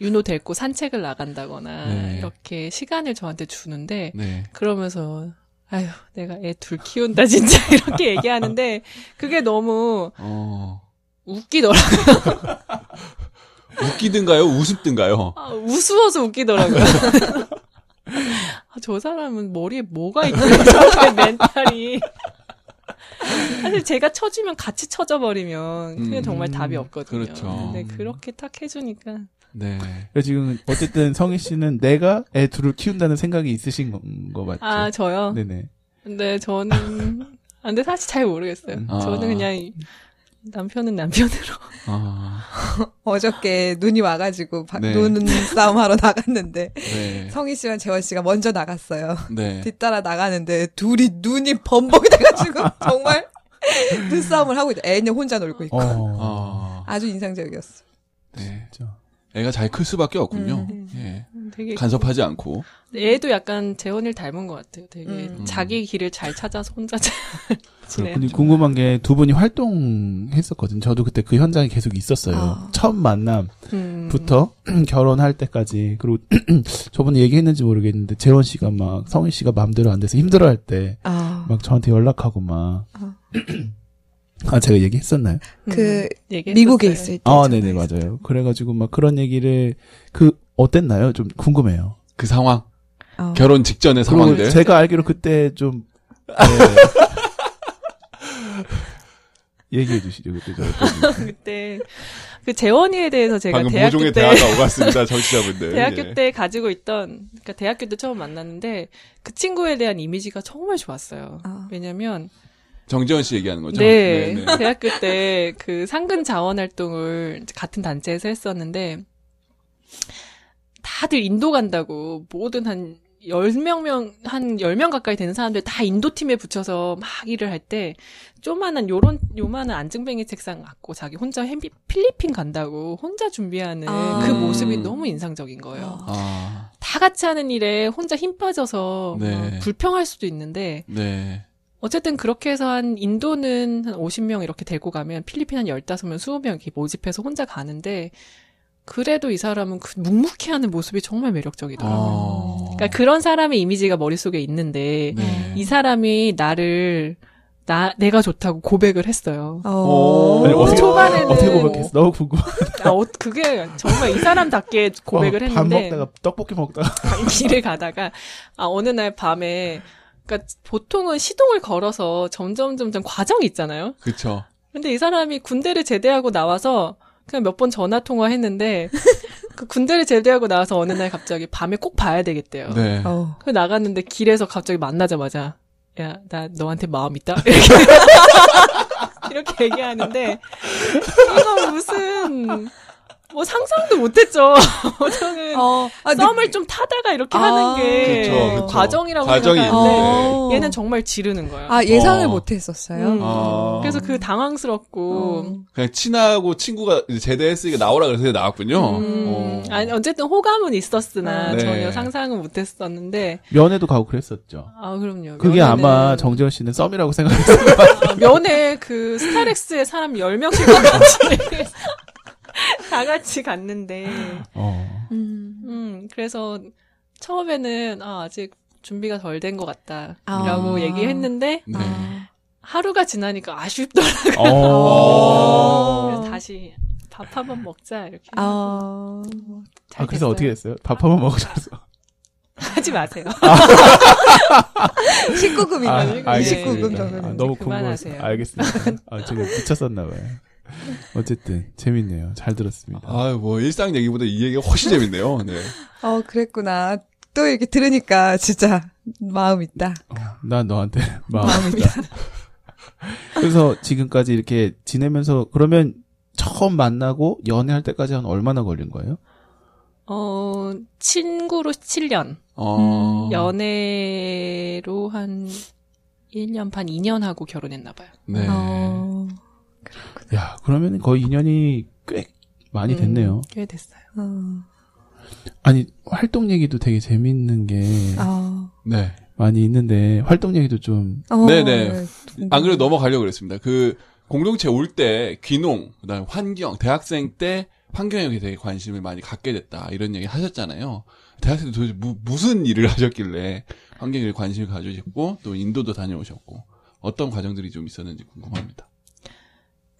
윤호 데리고 산책을 나간다거나, 네. 이렇게 시간을 저한테 주는데, 네. 그러면서, 아휴, 내가 애 둘 키운다, 진짜. [laughs] 이렇게 얘기하는데, 그게 너무 어. 웃기더라고요. 웃기든가요? 우습든가요? 아, 우스워서 웃기더라고요. [laughs] 아, 저 사람은 머리에 뭐가 있길래 저렇게 [laughs] 멘탈이. 사실 제가 쳐주면 같이 쳐져 버리면 그냥 음, 정말 답이 없거든요. 그렇죠. 근데 그렇게 딱 해주니까. 네. 그래서 지금 어쨌든 성희 씨는 내가 애 둘을 키운다는 생각이 있으신 거, 거 맞죠? 아, 저요? 네네. 근데 저는, 아, 근데 사실 잘 모르겠어요. 아. 저는 그냥 남편은 남편으로. 아, [laughs] 어저께 눈이 와가지고 바- 네. 노는 싸움 하러 나갔는데 네. 성희 씨랑 재원 씨가 먼저 나갔어요. 네. 뒤따라 나가는데 둘이 눈이 범벅이 돼가지고 [laughs] 정말 눈싸움을 하고 있다. 애는 혼자 놀고 있고 어. 아, 아주 인상적이었어. 네. 진짜. 애가 잘 클 수밖에 없군요. 음. 예. 되게. 간섭하지 않고. 애도 약간 재원이를 닮은 것 같아요. 되게 음. 자기 길을 잘 찾아서 혼자 잘. 근데 궁금한 게 두 분이 활동했었거든요. 저도 그때 그 현장에 계속 있었어요. 아. 처음 만남부터 음. [clears throat] 결혼할 때까지. 그리고 [clears throat] 저번에 얘기했는지 모르겠는데 재원 씨가 막 성희 씨가 마음대로 안 돼서 힘들어할 때막 아, 저한테 연락하고 막. 아. [clears throat] 아, 제가 얘기했었나요? 그 음. 미국에 있을 때. 아, 네네, 맞아요. 그래가지고 막 그런 얘기를, 그, 어땠나요? 좀 궁금해요. 그 상황. 어. 결혼 직전의 상황들. 제가 알기로 그때 좀, 네. [laughs] 얘기해 주시죠, 그때 저 [laughs] 그때 그 재원이에 대해서 제가 방금 대학교 모종의 때 대화가 오갔습니다, 정치자분들. [laughs] 대학교 예. 때 가지고 있던 그러니까 대학교 때 처음 만났는데 그 친구에 대한 이미지가 정말 좋았어요. 아. 왜냐면 정재원 씨 얘기하는 거죠? 네, 네, 네. 대학교 때 그 상근 자원 활동을 같은 단체에서 했었는데 다들 인도 간다고 모든 한 10명, 한 10명 가까이 되는 사람들 다 인도팀에 붙여서 막 일을 할 때, 조만한, 요런, 요만한 안증뱅이 책상 갖고 자기 혼자 햄비- 필리핀 간다고 혼자 준비하는 아. 그 모습이 너무 인상적인 거예요. 아, 다 같이 하는 일에 혼자 힘 빠져서 네. 막 불평할 수도 있는데, 네. 어쨌든 그렇게 해서 한 인도는 한 50명 이렇게 데리고 가면 필리핀 한 15명, 20명 이렇게 모집해서 혼자 가는데 그래도 이 사람은 그 묵묵히 하는 모습이 정말 매력적이더라고요. 어. 그러니까 그런 사람의 이미지가 머릿속에 있는데 네. 이 사람이 나를 나 내가 좋다고 고백을 했어요. 어. 아니, 어떻게, 초반에는- 어떻게 고백했어? 너무 궁금해. 아, 어, 그게 정말 이 사람답게 고백을 어, 밥 했는데 먹다가, 떡볶이 먹다가. [laughs] 길을 가다가 아 어느 날 밤에 그러니까 보통은 시동을 걸어서 점점 점점 과정이 있잖아요. 그쵸. 근데 이 사람이 군대를 제대하고 나와서 그냥 몇 번 전화 통화했는데 [laughs] 그 군대를 제대하고 나와서 어느 날 갑자기 밤에 꼭 봐야 되겠대요. 네. 어. 그 나갔는데 길에서 갑자기 만나자마자 야 나 너한테 마음 있다 [laughs] 이렇게, [laughs] 이렇게 얘기하는데 이거 무슨 뭐 상상도 못했죠. [laughs] 저는 어. 아, 썸을 좀 타다가 이렇게 아, 하는 게 그쵸, 그쵸. 과정이라고 과정이 생각하는데 어. 얘는 정말 지르는 거예요. 아, 예상을 어. 못했었어요. 음. 아. 그래서 그 당황스럽고 어. 그냥 친하고 친구가 제대했으니까 나오라 그래서 나왔군요. 음, 어. 아니 어쨌든 호감은 있었으나 아. 네. 전혀 상상은 못했었는데 면회도 가고 그랬었죠. 아 그럼요. 그게 면회는- 아마 정재원 씨는 썸이라고 생각했어요. 아, 면회 그 스타렉스에 사람 10명씩 다 같이 [laughs] 다 같이 갔는데 어. 음. 음 그래서 처음에는 아 아직 준비가 덜 된 것 같다라고 아. 얘기했는데 네. 아. 하루가 지나니까 아쉽더라고요. 어. [laughs] 그래서 다시 밥 한번 먹자 이렇게 아. 잘 아, 그래서. 어떻게 됐어요? 밥 한번 먹으셨어. [laughs] 하지 마세요. 19금이거든요. 아, 네. 19금 아, 정도는. 너무 그만하세요. 궁금해서. 알겠습니다. 아, 제가 미쳤었나 봐요. [laughs] 어쨌든, 재밌네요. 잘 들었습니다. 아유, 뭐, 일상 얘기보다 이 얘기가 훨씬 재밌네요. 네. 어, 그랬구나. 또 이렇게 들으니까 진짜 마음 있다. 난 너한테 [laughs] 마음. 마음 있다. [laughs] 그래서 지금까지 이렇게 지내면서, 그러면 처음 만나고 연애할 때까지 한 얼마나 걸린 거예요? 어 친구로 7년, 어. 연애로 한 1년 반, 2년 하고 결혼했나 봐요. 네. 어. 야, 그러면 거의 2년이 꽤 많이 됐네요. 음, 꽤 됐어요. 어. 아니, 활동 얘기도 되게 재밌는 게, 아. 네. 많이 있는데 활동 얘기도 좀 어, 네네. 안 그래도 넘어가려고 그랬습니다. 그 공동체 올 때 귀농, 그 다음에 환경, 대학생 때 환경에 되게 관심을 많이 갖게 됐다 이런 얘기 하셨잖아요. 대학생 때 도대체 무, 무슨 일을 [laughs] 하셨길래 환경에 관심을 가지셨고 또 인도도 다녀오셨고 어떤 과정들이 좀 있었는지 궁금합니다.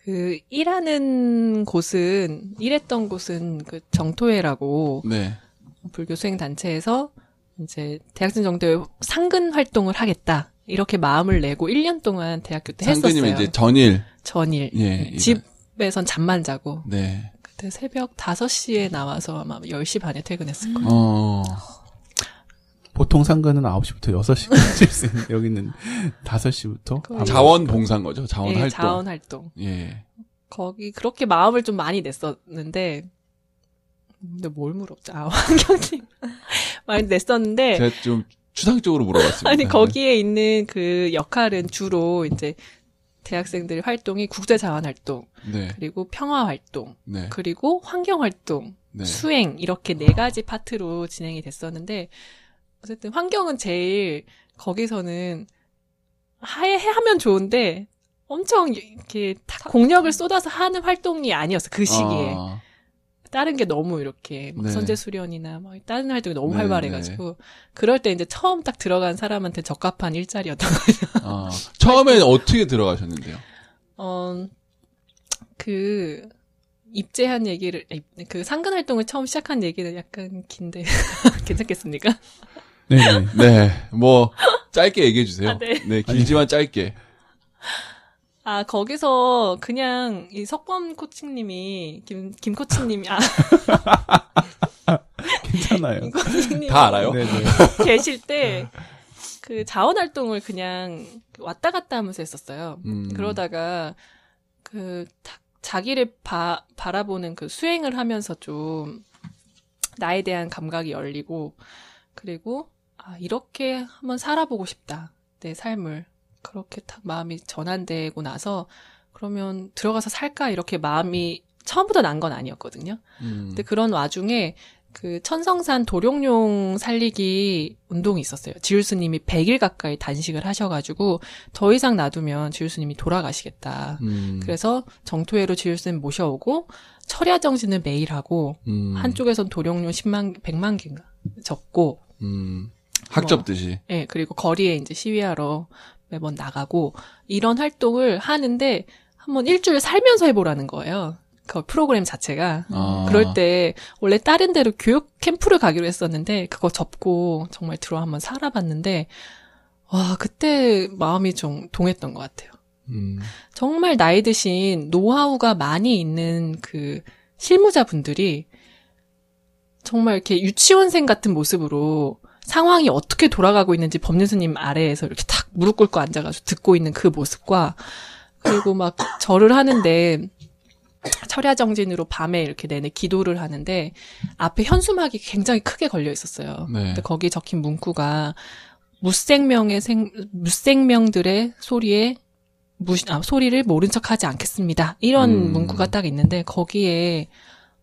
그 일하는 곳은 일했던 곳은 그 정토회라고 네. 불교 수행 단체에서 이제 대학생 정도의 상근 활동을 하겠다. 이렇게 마음을 내고 1년 동안 대학교 때 상근이면 했었어요. 이제 전일. 전일. 예. 예. 집에선 잠만 자고 네. 그때 새벽 5시에 나와서 아마 10시 반에 퇴근했을 거예요. 어. 보통 상근은 9시부터 6시까지 수 있는 여기는 5시부터 거의 자원 봉사인 거죠. 자원 예, 활동. 자원 활동. 예. 거기 그렇게 마음을 좀 많이 냈었는데 근데 뭘 물었죠? 아, [laughs] 환경팀 많이 냈었는데 제가 좀 추상적으로 물어봤습니다. 아니 거기에 있는 그 역할은 주로 이제 대학생들 활동이 국제 자원 활동, 네. 그리고 평화 활동, 네. 그리고 환경 활동, 네. 수행 이렇게 네 가지 파트로 진행이 됐었는데 어쨌든 환경은 제일 거기서는 하에 하면 좋은데 엄청 이렇게 다 공력을 쏟아서 하는 활동이 아니었어 그 시기에 아, 다른 게 너무 이렇게 막 네. 선제 수련이나 막 다른 활동이 너무 네, 활발해가지고 그럴 때 이제 처음 딱 들어간 사람한테 적합한 일자리였던 거죠. 아. 처음에는 어떻게 들어가셨는데요? 어, 그, 입재한 얘기를, 그 상근 활동을 처음 시작한 얘기는 약간 긴데, [laughs] 괜찮겠습니까? 네네. 네. 뭐 짧게 얘기해 주세요. 아, 네. 길지만 짧게. 아, 거기서 그냥 이 석범 코치님이, 김, 김 코치님이, 아, [laughs] 괜찮아요. 김 코치님이 다 알아요? 네네. 계실 때, 그 자원 활동을 그냥 왔다 갔다 하면서 했었어요. 음. 그러다가 그 자- 자기를 바, 바라보는 그 수행을 하면서 좀 나에 대한 감각이 열리고 그리고 아 이렇게 한번 살아보고 싶다 내 삶을 그렇게 딱 마음이 전환되고 나서 그러면 들어가서 살까 이렇게 마음이 처음부터 난 건 아니었거든요. 음. 근데 그런 와중에 그 천성산 도룡뇽 살리기 운동이 있었어요. 지율스님이 100일 가까이 단식을 하셔가지고 더 이상 놔두면 지율스님이 돌아가시겠다. 음. 그래서 정토회로 지율스님 모셔오고 철야 정신을 매일 하고 음. 한쪽에선 도룡뇽 10만 100만 개인가 적고 음. 학접 듯이. 예, 그리고 거리에 이제 시위하러 매번 나가고 이런 활동을 하는데 한번 일주일 살면서 해보라는 거예요. 그 프로그램 자체가. 아. 그럴 때 원래 다른 데로 교육 캠프를 가기로 했었는데 그거 접고 정말 들어 한번 살아봤는데 와 그때 마음이 좀 동했던 것 같아요. 음. 정말 나이 드신 노하우가 많이 있는 그 실무자분들이 정말 이렇게 유치원생 같은 모습으로 상황이 어떻게 돌아가고 있는지 법륜스님 아래에서 이렇게 탁 무릎 꿇고 앉아가지고 듣고 있는 그 모습과 그리고 막 절을 하는데 철야 정진으로 밤에 이렇게 내내 기도를 하는데 앞에 현수막이 굉장히 크게 걸려 있었어요. 네. 근데 거기에 적힌 문구가 무생명의 생 무생명들의 소리에 무 아, 소리를 모른 척하지 않겠습니다. 이런 음. 문구가 딱 있는데 거기에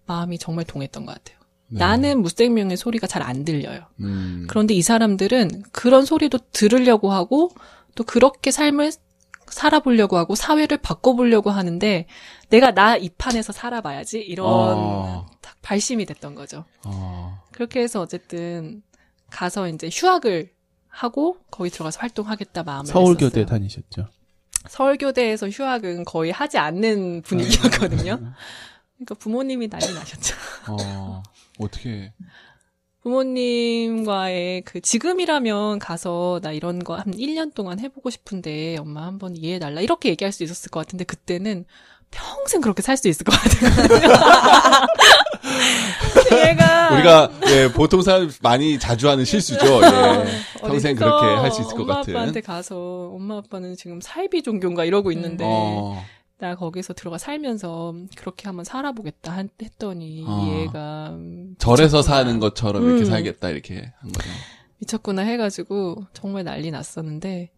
마음이 정말 동했던 것 같아요. 네. 나는 무생명의 소리가 잘 안 들려요. 음. 그런데 이 사람들은 그런 소리도 들으려고 하고 또 그렇게 삶을 살아보려고 하고 사회를 바꿔보려고 하는데 내가 나 이 판에서 살아봐야지 이런 어. 딱 발심이 됐던 거죠. 어. 그렇게 해서 어쨌든 가서 이제 휴학을 하고 거기 들어가서 활동하겠다 마음을 서울교대. 다니셨죠. 서울교대에서 휴학은 거의 하지 않는 분위기였거든요. 그러니까 부모님이 난리 나셨죠. 어. 어떻게 부모님과의 그 지금이라면 가서 나 이런 거 한 1년 동안 해보고 싶은데 엄마 한번 이해해달라 이렇게 얘기할 수 있었을 것 같은데 그때는 평생 그렇게 살 수 있을 것 같아요. [laughs] 얘가 우리가 예, 보통 사람 많이 자주 하는 실수죠. 예. 평생 어디서 그렇게 할 수 있을 것 엄마 같은. 아빠한테 가서 엄마 아빠는 지금 사이비 종교인가 이러고 있는데 어. 나 거기서 들어가 살면서 그렇게 한번 살아보겠다 한- 했더니 어. 얘가 음, 절에서 미쳤구나. 사는 것처럼 이렇게 음. 살겠다 이렇게 한 거죠. 미쳤구나 해가지고 정말 난리 났었는데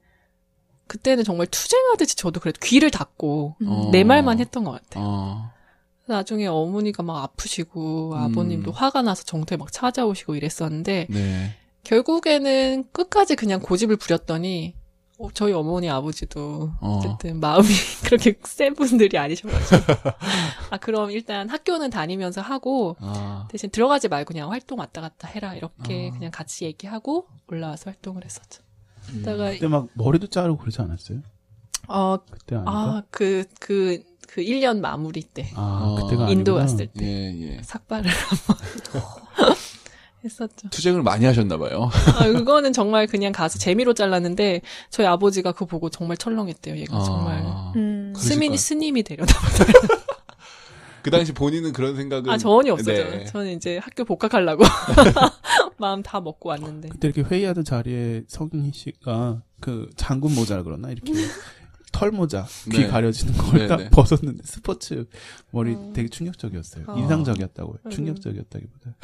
그때는 정말 투쟁하듯이 저도 그래도 귀를 닫고 어. 내 말만 했던 것 같아요. 어. 나중에 어머니가 막 아프시고 음. 아버님도 화가 나서 정토에 막 찾아오시고 이랬었는데 네. 결국에는 끝까지 그냥 고집을 부렸더니 어, 저희 어머니 아버지도 어. 어쨌든 마음이 [laughs] 그렇게 센 분들이 아니셔가지고 아 그럼 일단 학교는 다니면서 하고 아, 대신 들어가지 말고 그냥 활동 왔다 갔다 해라 이렇게 아. 그냥 같이 얘기하고 올라와서 활동을 했었죠. 음. 그때 막 머리도 자르고 그러지 않았어요? 어, 그때 아닌가? 아, 그, 그, 그 1년 마무리 때. 아, 어. 그때가 인도 아니구나. 갔을 때. 예, 예. 삭발을 한번 [laughs] 했었죠. 투쟁을 많이 하셨나 봐요. [laughs] 아, 그거는 정말 그냥 가서 재미로 잘랐는데, 저희 아버지가 그거 보고 정말 철렁했대요. 얘가 정말. 음. 그러실 스님이. 스님이 되려다. [laughs] [laughs] 그 당시 본인은 그런 생각은. 아, 전혀 없었죠. 네. 저는 이제 학교 복학하려고. 마음 다 먹고 왔는데. 그때 이렇게 회의하던 자리에 성희 씨가 그 장군 모자라 그러나 이렇게 털 모자 귀 네. 가려지는 걸 네, 딱 네. 벗었는데 스포츠 머리 어. 되게 충격적이었어요. 어. 인상적이었다고요. 음. 충격적이었다기보다.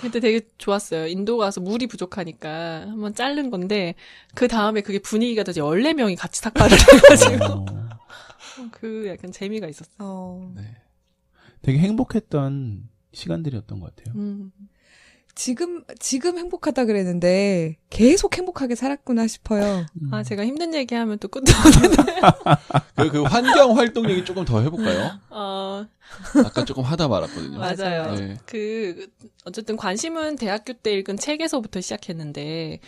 그때 되게 좋았어요. 인도 가서 물이 부족하니까 한번 자른 건데, 그 다음에 그게 분위기가 더 14명이 같이 삭발을 [laughs] 해가지고. 어, 그 약간 재미가 있었어요. 어. 네. 되게 행복했던 시간들이었던 것 같아요. 음. 지금 지금 행복하다 그랬는데 계속 행복하게 살았구나 싶어요. 음. 아, 제가 힘든 얘기하면 또 끝도 없는데. [laughs] 그, 그 환경 활동 얘기 조금 더 해볼까요? 어, 아까 조금 하다 말았거든요. 맞아요. 네. 그, 어쨌든 관심은 대학교 때 읽은 책에서부터 시작했는데,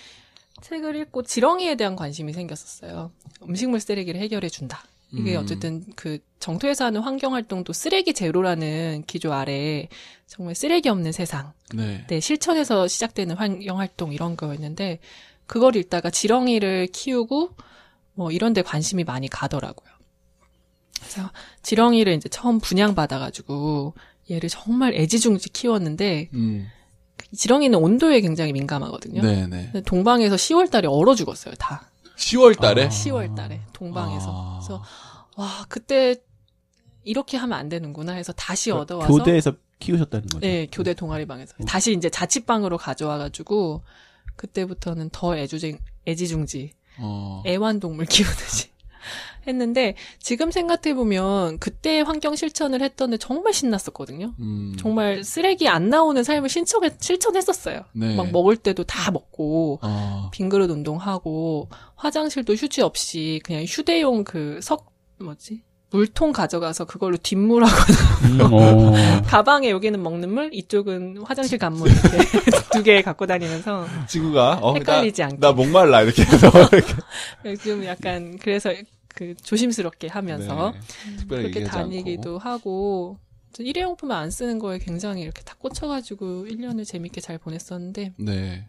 책을 읽고 지렁이에 대한 관심이 생겼었어요. 음식물 쓰레기를 해결해 준다. 이게 음. 어쨌든 그 정토에서 하는 환경 활동도 쓰레기 제로라는 기조 아래 정말 쓰레기 없는 세상, 네. 네, 실천에서 시작되는 환경 활동 이런 거였는데 그걸 읽다가 지렁이를 키우고 뭐 이런 데 관심이 많이 가더라고요. 그래서 지렁이를 이제 처음 분양받아 가지고 얘를 정말 애지중지 키웠는데 음. 지렁이는 온도에 굉장히 민감하거든요. 네네. 근데 동방에서 10월 달에 얼어 죽었어요, 다. 10월 달에? 아. 10월 달에 동방에서. 아. 그래서 와, 그때 이렇게 하면 안 되는구나 해서 다시 얻어와서 그 교대에서 키우셨다는 거죠. 네, 교대 동아리방에서. 다시 이제 자취방으로 가져와 가지고, 그때부터는 더 애주쟁, 애지중지, 어. 애완동물 [laughs] 키우듯이 했는데, 지금 생각해 보면, 그때 환경 실천을 했던 데 정말 신났었거든요. 음. 정말 쓰레기 안 나오는 삶을 신청했, 실천했었어요. 네. 막 먹을 때도 다 먹고, 어. 빈 그릇 운동하고, 화장실도 휴지 없이 그냥 휴대용 그 석, 뭐지? 물통 가져가서 그걸로 뒷물하고 음, 어. [laughs] 가방에 여기는 먹는 물, 이쪽은 화장실 간물 이렇게 [laughs] 두 개 갖고 다니면서 친구가, 어, 헷갈리지 나, 않게. 나 목말라, 이렇게 해서. 이렇게. [laughs] 좀 약간 그래서 그 조심스럽게 하면서 네. 그렇게 얘기하지 않고. 다니기도 하고 저 일회용 품을 안 쓰는 거에 굉장히 이렇게 다 꽂혀가지고 1년을 재밌게 잘 보냈었는데 네.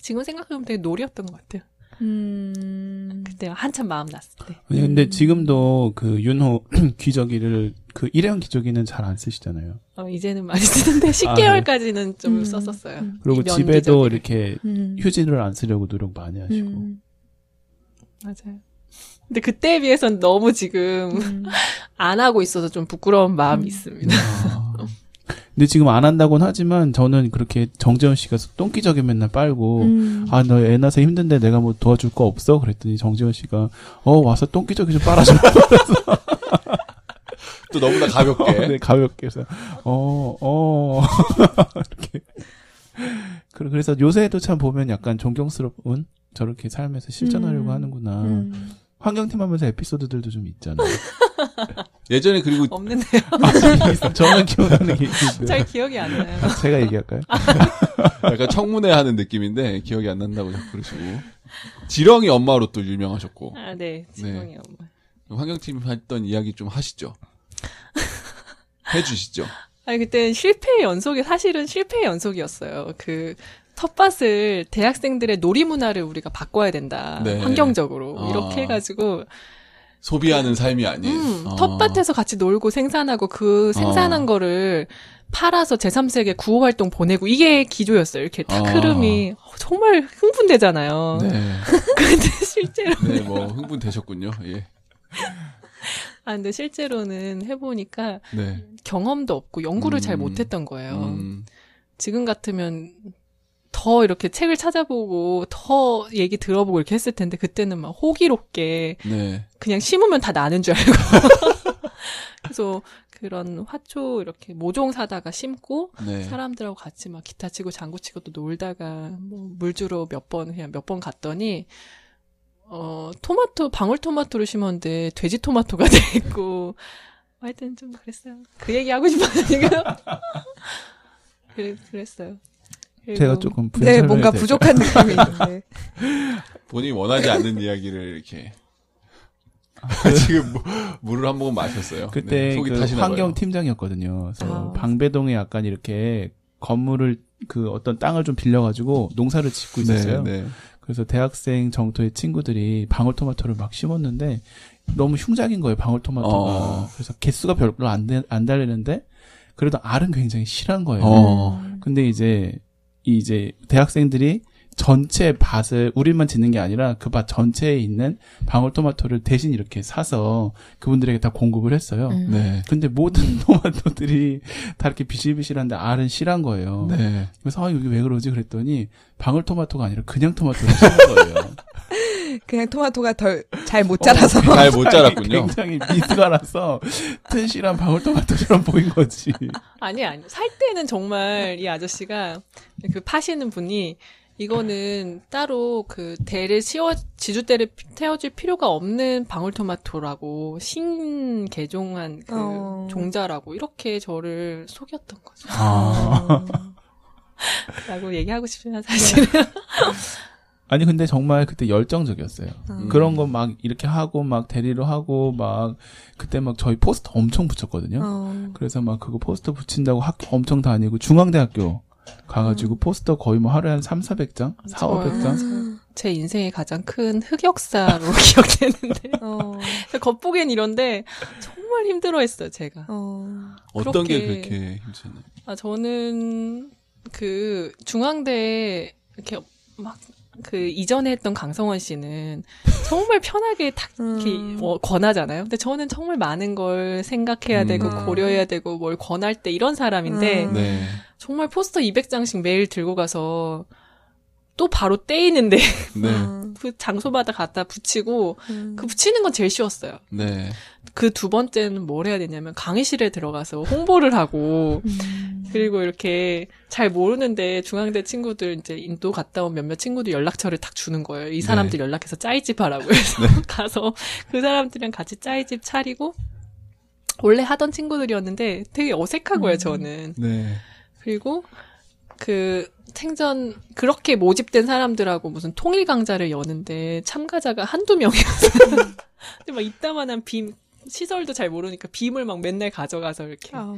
지금 생각해보면 되게 놀이였던 것 같아요. 음. 그때 한참 마음 났을 때. 아니, 근데 지금도 그 윤호 [clears throat] 기저귀를 그 일회용 기저귀는 잘 안 쓰시잖아요. 어, 이제는 많이 쓰는데 10개월까지는 좀 음. 썼었어요. 음. 그리고 면 집에도 기저귀를. 이렇게 음. 휴지를 안 쓰려고 노력 많이 하시고. 음. 맞아요. 근데 그때에 비해서는 너무 지금 음. [laughs] 안 하고 있어서 좀 부끄러운 마음이 음. 있습니다. 아. 근데 지금 안 한다고는 하지만 저는 그렇게 정재원 씨가 똥기저귀 맨날 빨고 음. 아너 애 낳아서 힘든데 내가 뭐 도와줄 거 없어? 그랬더니 정재원 씨가 어 와서 똥기저귀 좀 빨아줘. [laughs] 또 너무나 가볍게. 네, 가볍게 해서 어 어 [laughs] 이렇게 그래- 그래서 요새도 참 보면 약간 존경스러운 저렇게 삶에서 실천하려고 음. 하는구나. 음. 환경팀 하면서 에피소드들도 좀 있잖아요. [laughs] 예전에 그리고 없는데요. [laughs] 저는 [laughs] 기억나는 게 있는데. 잘 기억이 안 나요. 제가 얘기할까요? 약간 청문회 하는 느낌인데 기억이 안 난다고 자꾸 그러시고. 지렁이 엄마로 또 유명하셨고. 아, 네. 지렁이 엄마. 환경팀 했던 이야기 좀 하시죠. 해주시죠. 아니, 그때 실패의 연속이, 사실은 실패의 연속이었어요. 그, 텃밭을 대학생들의 놀이 문화를 우리가 바꿔야 된다. 네. 환경적으로. 아. 이렇게 해가지고, 소비하는 삶이 아닌. 음, 어. 텃밭에서 같이 놀고 생산하고 그 생산한 어. 거를 팔아서 제3세계 구호 활동 보내고 이게 기조였어요. 이렇게 딱 아. 흐름이 정말 흥분되잖아요. 네. [laughs] 근데 실제로 네, 뭐 흥분되셨군요. 예. 아 근데 실제로는 해보니까 네. 경험도 없고 연구를 잘 음. 못했던 거예요. 음, 지금 같으면 더 이렇게 책을 찾아보고 더 얘기 들어보고 이렇게 했을 텐데 그때는 막 호기롭게 네. 그냥 심으면 다 나는 줄 알고. [laughs] 그래서 그런 화초 이렇게 모종 사다가 심고 네. 사람들하고 같이 막 기타 치고 장구 치고 또 놀다가 뭐 물 주러 몇번 그냥 몇 번 갔더니 어 토마토 방울 토마토를 심었는데 돼지 토마토가 [laughs] 돼 있고 하여튼 좀 그랬어요. 그 얘기 하고 [laughs] 그래, 그랬어요. 제가 조금 네, 뭔가? 부족한 [laughs] 느낌이 있는데. 본인이 원하지 않는 이야기를 이렇게 [laughs] 지금 무- 물을 한 모금 마셨어요. 그때 네, 그 환경. 팀장이었거든요. 그래서 아. 방배동에 약간 이렇게 건물을 그 어떤 땅을 좀 빌려가지고 농사를 짓고 있었어요. 네, 네. 그래서 대학생 정도의 친구들이 방울토마토를 막 심었는데 너무 흉작인 거예요 방울토마토가. 어. 그래서 개수가 별로 안, 되- 안 달리는데 그래도 알은 굉장히 실한 거예요. 어. 근데 이제 이 이제 대학생들이 전체 밭을 우리만 짓는 게 아니라 그 밭 전체에 있는 방울토마토를 대신 이렇게 사서 그분들에게 다 공급을 했어요. 음. 네. 근데 모든 [laughs] 토마토들이 다 이렇게 비실비실한데 알은 실한 거예요. 네. 그래서 아 여기 왜 그러지 그랬더니 방울토마토가 아니라 그냥 토마토를 심은 거예요. [laughs] 그냥 토마토가 덜 잘 못 자라서. 잘못 [laughs] 자랐군요. 굉장히 미스가 나서 튼실한 방울토마토처럼 보인 거지. 아니 아니 살 때는 정말 이 아저씨가 그 파시는 분이 이거는 따로 그 대를 씌워 지주대를 태워줄 필요가 없는 방울토마토라고 신 개종한 그 어. 종자라고 이렇게 저를 속였던 거죠. 아. [laughs] 라고 얘기하고 싶지만 사실은 [laughs] 아니 근데 정말 그때 열정적이었어요. 음. 그런 거 막 이렇게 하고 막 대리로 하고 막 그때 막 저희 포스터 엄청 붙였거든요. 어. 그래서 막 그거 포스터 붙인다고 학교 엄청 다니고 중앙대학교 가가지고 포스터 거의 뭐 하루에 한 3, 400장? 4, 좋아요. 500장? [laughs] 제 인생의 가장 큰 흑역사로 [laughs] 기억되는데 어. 겉보기엔 이런데 정말 힘들어했어요 제가. 어. 어떤 게 그렇게- 그렇게 힘드나요? 아, 저는 그 중앙대 이렇게 막 그 이전에 했던 강성원 씨는 정말 편하게 딱 이렇게 음. 어, 권하잖아요. 근데 저는 정말 많은 걸 생각해야 음. 되고 음. 고려해야 되고 뭘 권할 때 이런 사람인데 음. 네. 정말 포스터 200장씩 매일 들고 가서 또 바로 떼이는데 네. [laughs] 음. 그 장소마다 갖다 붙이고 음. 그 붙이는 건 제일 쉬웠어요. 네. 그 두 번째는 뭘 해야 되냐면 강의실에 들어가서 홍보를 하고 음. 그리고 이렇게 잘 모르는데 중앙대 친구들 이제 인도 갔다 온 몇몇 친구들 연락처를 딱 주는 거예요. 이 사람들 연락해서 짜이집 하라고 해서 [laughs] 가서 그 사람들이랑 같이 짜이집 차리고 원래 하던 친구들이었는데 되게 어색한 거예요, 음. 저는. 네. 그리고 그 생전 그렇게 모집된 사람들하고 무슨 통일 강좌를 여는데 참가자가 한두 명이었어요. [laughs] 근데 막 이따만한 빔 시설도 잘 모르니까 빔을 막 맨날 가져가서 이렇게 아.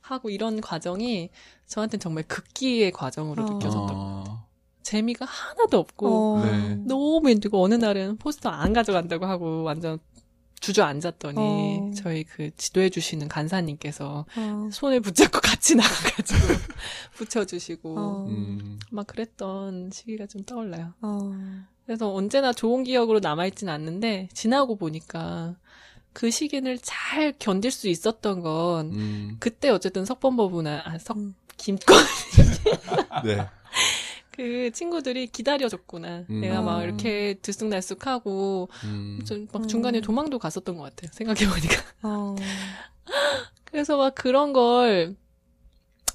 하고 이런 과정이 저한테는 정말 극기의 과정으로 어. 느껴졌던 거예요. 어, 재미가 하나도 없고 어. 네. 너무 힘들고 어느 날은 포스터 안 가져간다고 하고 완전 주저앉았더니 어. 저희 그 지도해 주시는 간사님께서 어. 손을 붙잡고 [laughs] 같이 나가가지고 [laughs] 붙여주시고 어. 음. 막 그랬던 시기가 좀 떠올라요. 어. 그래서 언제나 좋은 기억으로 남아있진 않는데 지나고 보니까 그 시기를 잘 견딜 수 있었던 건 음. 그때 어쨌든 석범법이나 아, 석 음. 김권 [laughs] 네. 그 친구들이 기다려줬구나. 음. 내가 막 어. 이렇게 들쑥날쑥하고 음. 좀막 음. 중간에 도망도 갔었던 것 같아요. 생각해보니까. [laughs] 어. 그래서 막 그런 걸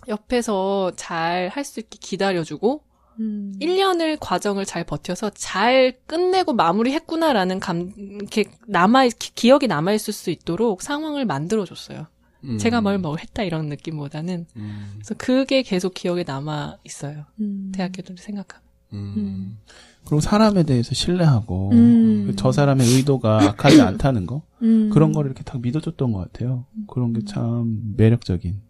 옆에서 잘 할 수 있게 기다려주고 음. 1년을 과정을 잘 버텨서 잘 끝내고 마무리했구나라는 감, 이렇게 남아, 기- 기억이 남아있을 수 있도록 상황을 만들어줬어요. 음. 제가 뭘 뭐 했다 이런 느낌보다는. 음. 그래서 그게 계속 기억에 남아 있어요. 음. 대학교를 생각하면. 음. 그리고 사람에 대해서 신뢰하고 음. 저 사람의 의도가 악하지 않다는 거 음. 그런 거를 이렇게 딱 믿어줬던 것 같아요. 그런 게 참 매력적인.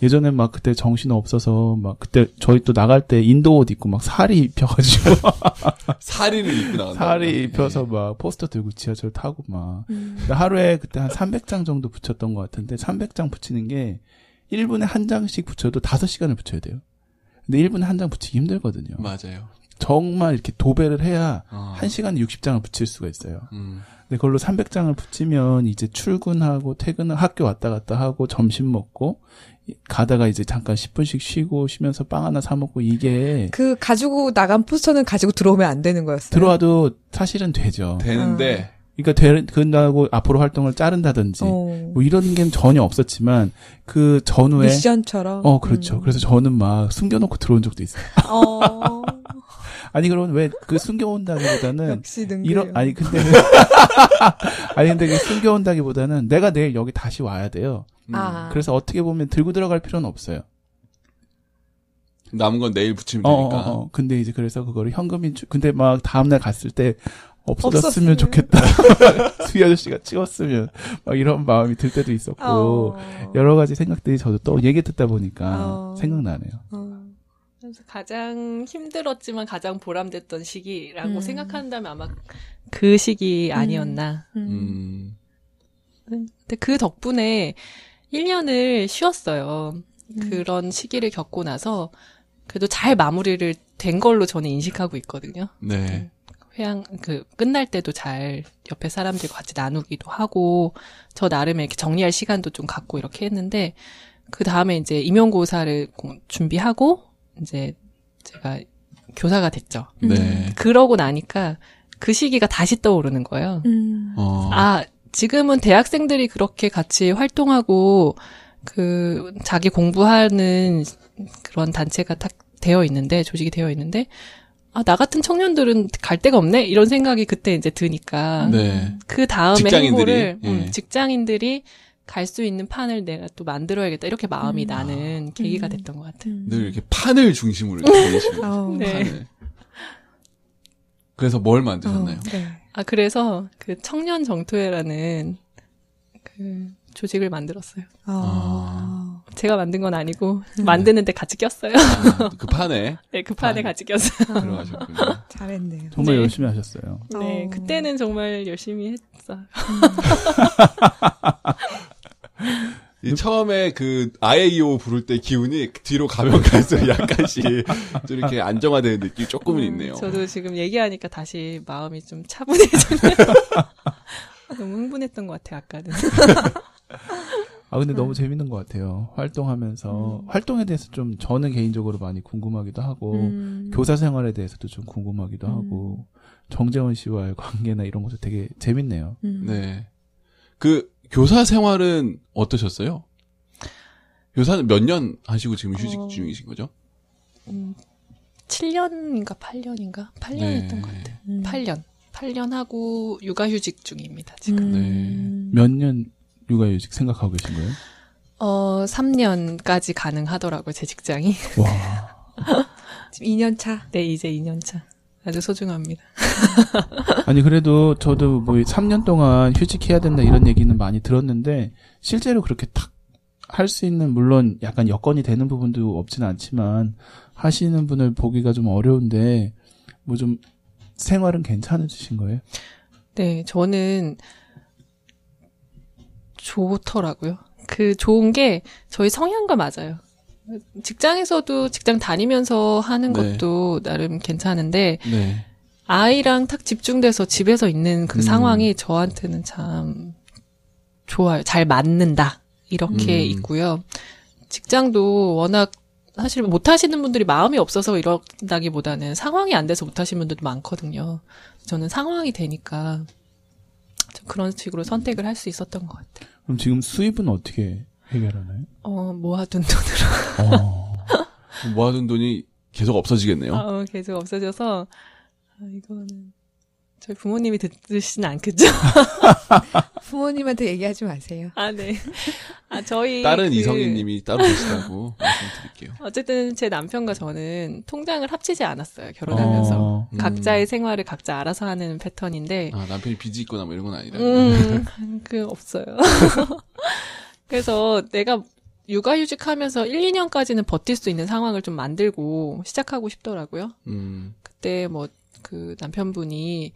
음. 예전에 막 그때 정신 없어서 막 그때 저희 또 나갈 때 인도 옷 입고 막 살이 입혀가지고 [laughs] 사리를 입고 나간다. 살이 입혀서 막 포스터 들고 지하철 타고 막 음. 하루에 그때 한 300장 정도 붙였던 것 같은데 300장 붙이는 게 1분에 한 장씩 붙여도 5시간을 붙여야 돼요. 근데 1분에 한 장 붙이기 힘들거든요. 맞아요. 정말 이렇게 도배를 해야 어. 한 시간에 60장을 붙일 수가 있어요. 음. 근데 그걸로 300장을 붙이면 이제 출근하고 퇴근을 학교 왔다 갔다 하고 점심 먹고 가다가 이제 잠깐 10분씩 쉬고 쉬면서 빵 하나 사 먹고 이게 그 가지고 나간 포스터는 가지고 들어오면 안 되는 거였어요. 들어와도 사실은 되죠. 되는데 그러니까 되, 된다고 앞으로 활동을 자른다든지 어. 뭐 이런 게 전혀 없었지만 그 전후에 미션처럼. 어 그렇죠. 음. 그래서 저는 막 숨겨놓고 들어온 적도 있어요. 어. 아니 그러면 왜 그 숨겨온다기보다는 역시. 이런 아니 근데 [laughs] 아니 근데 그 숨겨온다기보다는 내가 내일 여기 다시 와야 돼요. 음. 아. 그래서 어떻게 보면 들고 들어갈 필요는 없어요. 남은 건 내일 붙이면 어, 어, 되니까. 어. 근데 이제 그래서 그거를 현금인 줄 근데 막 다음날 갔을 때 없었으면. 없어졌으면 좋겠다. [laughs] 수희 아저씨가 찍었으면 막 이런 마음이 들 때도 있었고 어. 여러 가지 생각들이 저도 또 얘기 듣다 보니까 어. 생각나네요. 어. 그래서 가장 힘들었지만 가장 보람됐던 시기라고 음. 생각한다면 아마 그 시기 아니었나. 음. 음. 근데 그 덕분에 1년을 쉬었어요. 음. 그런 시기를 겪고 나서 그래도 잘 마무리를 된 걸로 저는 인식하고 있거든요. 네. 회양 그 끝날 때도 잘 옆에 사람들과 같이 나누기도 하고 저 나름의 이렇게 정리할 시간도 좀 갖고 이렇게 했는데 그 다음에 이제 임용고사를 고- 준비하고 이제 제가 교사가 됐죠. 네. 그러고 나니까 그 시기가 다시 떠오르는 거예요. 음. 어. 아, 지금은 대학생들이 그렇게 같이 활동하고 그 자기 공부하는 그런 단체가 딱 되어 있는데 조직이 되어 있는데 아, 나 같은 청년들은 갈 데가 없네 이런 생각이 그때 이제 드니까 네. 그 다음에 직장인들이, 행보를 음, 예. 직장인들이 갈 수 있는 판을 내가 또 만들어야겠다 이렇게 마음이 음. 나는 계기가 음. 됐던 것 같아요. 음. 늘 이렇게 판을 중심으로 이렇게 [laughs] 다니시는 어. 네. 그래서 뭘 만드셨나요? 어, 네. 아 그래서 그 청년 정토회라는 그 조직을 만들었어요. 어. 제가 만든 건 아니고 만드는데 같이 꼈어요. 아, 그 판에 [laughs] 네, 그 판에 아. 같이 꼈어요. 들어가셨군요. 잘했네요. 정말 네. 열심히 하셨어요. 네, 어. 그때는 정말 열심히 했어요. [laughs] 이 처음에 그 아에이오 부를 때 기운이 뒤로 가면 갈수록 약간씩 좀 이렇게 안정화되는 느낌이 조금은 있네요. 저도 지금 얘기하니까 다시 마음이 좀 차분해지네요. [laughs] 너무 흥분했던 것 같아요, 아까는. 아 근데 너무 재밌는 것 같아요. 활동하면서 활동에 대해서 좀 저는 개인적으로 많이 궁금하기도 하고 음. 교사 생활에 대해서도 좀 궁금하기도 음. 하고 정재원 씨와의 관계나 이런 것도 되게 재밌네요. 음. 네. 그 교사 생활은 어떠셨어요? 교사는 몇 년 하시고 지금 휴직 어. 중이신 거죠? 음, 7년인가 8년인가? 8년 네. 했던 것 같아요. 음. 8년. 8년 하고 육아휴직 중입니다, 지금. 음. 몇년 육아휴직 생각하고 계신 거예요? 어, 3년까지 가능하더라고요, 제 직장이. 와. [laughs] 지금 2년 차. 네, 이제 2년 차. 아주 소중합니다. 아니 그래도 저도 뭐 3년 동안 휴직해야 된다 이런 얘기는 많이 들었는데 실제로 그렇게 탁 할 수 있는 물론 약간 여건이 되는 부분도 없지는 않지만 하시는 분을 보기가 좀 어려운데 뭐 좀 생활은 괜찮으신 거예요? 네, 저는 좋더라고요. 그 좋은 게 저희 성향과 맞아요. 직장에서도 직장 다니면서 하는 네. 것도 나름 괜찮은데 네. 아이랑 탁 집중돼서 집에서 있는 그 음. 상황이 저한테는 참 좋아요. 잘 맞는다. 이렇게 음. 있고요. 직장도 워낙 사실 못 하시는 분들이 마음이 없어서 이런다기보다는 상황이 안 돼서 못 하시는 분들도 많거든요. 저는 상황이 되니까 좀 그런 식으로 선택을 할 수 있었던 것 같아요. 그럼 지금 수입은 어떻게 해결하나요? 어, 모아둔 돈으로 어. [laughs] 모아둔 돈이 계속 없어지겠네요. 어, 계속 없어져서 아, 이거는 저희 부모님이 듣으시진 않겠죠? [laughs] 부모님한테 얘기하지 마세요. 아, 네. 아, 저희 다른 그- 이성희님이 따로 계시다고 [laughs] 말씀드릴게요. 어쨌든 제 남편과 저는 통장을 합치지 않았어요. 결혼하면서. 어. 음. 각자의 생활을 각자 알아서 하는 패턴인데, 아, 남편이 빚이 있거나 뭐 이런 건 아니라. 음, 그 없어요. 그래서 내가 육아휴직하면서 1, 2년까지는 버틸 수 있는 상황을 좀 만들고 시작하고 싶더라고요. 음. 그때 뭐 그 남편분이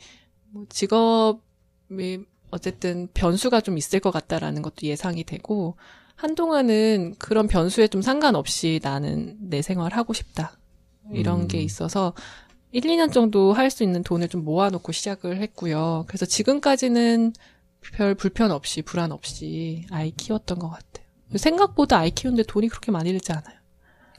뭐 직업이 어쨌든 변수가 좀 있을 것 같다라는 것도 예상이 되고 한동안은 그런 변수에 좀 상관없이 나는 내 생활 하고 싶다 이런 음. 게 있어서 1, 2년 정도 할 수 있는 돈을 좀 모아놓고 시작을 했고요. 그래서 지금까지는 별 불편 없이 불안 없이 아이 키웠던 것 같아요. 생각보다 아이 키우는데 돈이 그렇게 많이 들지 않아요.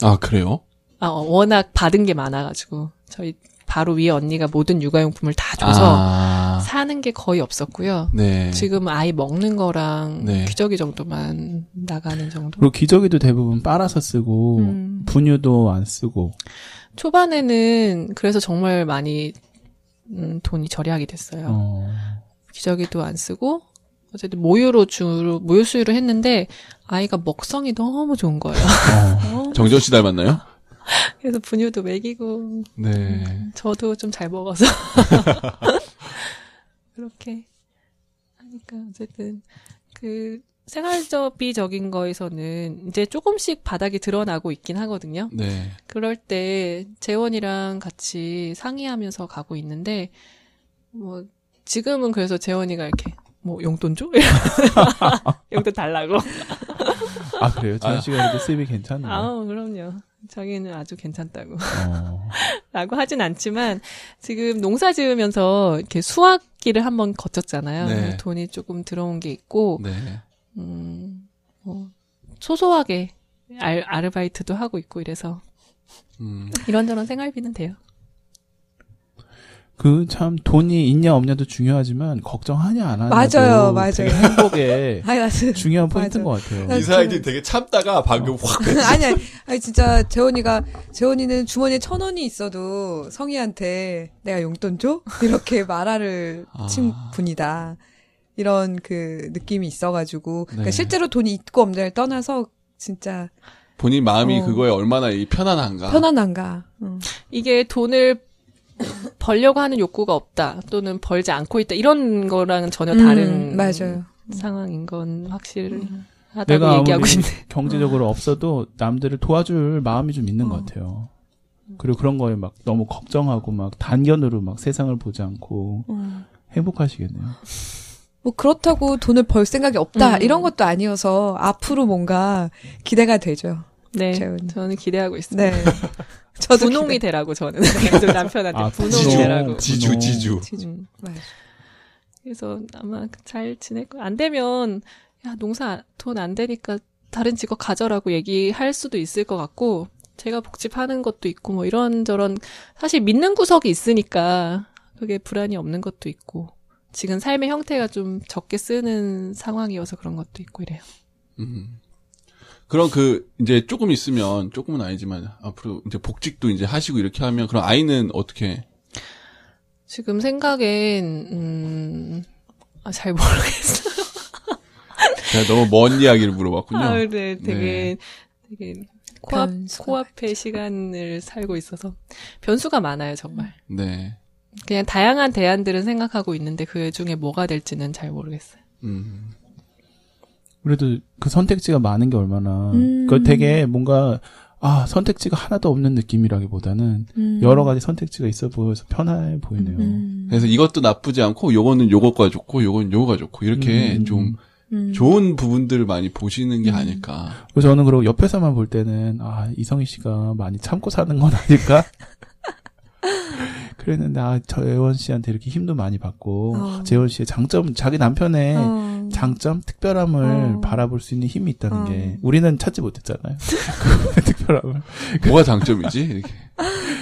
아, 그래요? 아, 어, 워낙 받은 게 많아가지고 저희 바로 위에 언니가 모든 육아용품을 다 줘서 아. 아. 사는 게 거의 없었고요. 네. 지금 아이 먹는 거랑 네. 귀저귀 정도만 나가는 정도. 그리고 기저귀도 대부분 빨아서 쓰고 음. 분유도 안 쓰고. 초반에는 그래서 정말 많이 음, 돈이 절약이 됐어요. 어. 기저귀도 안 쓰고 어쨌든 모유로 주로 모유 수유를 했는데 아이가 먹성이 너무 좋은 거예요. 어. [laughs] 정전 씨 닮았나요? [laughs] 그래서 분유도 먹이고 네. 저도 좀 잘 먹어서 [laughs] 그렇게 하니까 어쨌든 그 생활비적인 거에서는 이제 조금씩 바닥이 드러나고 있긴 하거든요. 네. 그럴 때 재원이랑 같이 상의하면서 가고 있는데 뭐 지금은 그래서 재원이가 이렇게 뭐 용돈 줘? [laughs] 용돈 달라고. 아 그래요? 아. 전 씨가 그래도 수입이 괜찮나요? 아, 그럼요. 자기는 아주 괜찮다고. 어. [laughs] 라고 하진 않지만 지금 농사 지으면서 이렇게 수확기를 한번 거쳤잖아요. 네. 돈이 조금 들어온 게 있고 네. 음, 뭐 소소하게 알, 아르바이트도 하고 있고 이래서 음. 이런저런 생활비는 돼요. 그 참 돈이 있냐 없냐도 중요하지만 걱정하냐 안 하냐도 맞아요, 맞아요. 되게 행복에 [laughs] 아니, 맞아. 중요한 포인트인 맞아요. 것 같아요. 네. 이사이들 되게 참다가 방금 확 [laughs] 아니, 아니, 아니, 진짜, 재원이가, 재원이는 주머니에 천 원이 있어도 성희한테 내가 용돈 줘? [laughs] 이렇게 말하를 아. 친 분이다. 이런 그 느낌이 있어가지고. 그러니까 네. 실제로 돈이 있고 없냐를 떠나서 진짜 본인 마음이 어. 그거에 얼마나 이 편안한가. 편안한가. 응. 이게 돈을 벌려고 하는 욕구가 없다 또는 벌지 않고 있다 이런 거랑은 전혀 다른 음, 맞아요. 상황인 건 확실하다고 내가 얘기하고 싶네. 경제적으로 없어도 남들을 도와줄 마음이 좀 있는 어. 것 같아요. 그리고 그런 거에 막 너무 걱정하고 막 단견으로 막 세상을 보지 않고 음. 행복하시겠네요. 뭐 그렇다고 돈을 벌 생각이 없다 음. 이런 것도 아니어서 앞으로 뭔가 기대가 되죠. 네, 재훈. 저는 기대하고 있습니다. 네. [laughs] 저도 분홍이 기대. 되라고 저는 [laughs] 남편한테 아, 분홍이 지주. 되라고. 지주. 지주. 지주. 음. 그래서 아마 잘 지낼 거야. 안 되면 야 농사 돈 안 되니까 다른 직업 가져라고 얘기할 수도 있을 것 같고 제가 복집하는 것도 있고 뭐 이런저런 사실 믿는 구석이 있으니까 그게 불안이 없는 것도 있고 지금 삶의 형태가 좀 적게 쓰는 상황이어서 그런 것도 있고 이래요. 음. 그럼 그 이제 조금 있으면 조금은 아니지만 앞으로 이제 복직도 이제 하시고 이렇게 하면 그럼 아이는 어떻게? 지금 생각엔 음, 아, 잘 모르겠어요. [laughs] 제가 너무 먼 이야기를 물어봤군요. 아, 네, 되게 되게 코앞 코앞의 시간을 살고 있어서 변수가 많아요 정말. 네. 그냥 다양한 대안들은 생각하고 있는데 그 중에 뭐가 될지는 잘 모르겠어요. 음. 그래도 그 선택지가 많은 게 얼마나 음. 그 되게 뭔가 아 선택지가 하나도 없는 느낌이라기보다는 음. 여러 가지 선택지가 있어 보여서 편해 보이네요. 음. 그래서 이것도 나쁘지 않고 요거는 요거가 좋고 요건 요거가 좋고 이렇게 음. 좀 음. 좋은 부분들을 많이 보시는 게 음. 아닐까. 그래서 저는 그리고 옆에서만 볼 때는 아 이성희 씨가 많이 참고 사는 건 아닐까? [laughs] 그랬는데 아 재원 씨한테 이렇게 힘도 많이 받고 어. 재원 씨의 장점 자기 남편의 어. 장점 특별함을 어. 바라볼 수 있는 힘이 있다는 어. 게 우리는 찾지 못했잖아요. [laughs] 그 특별함을. 뭐가 장점이지? 이렇게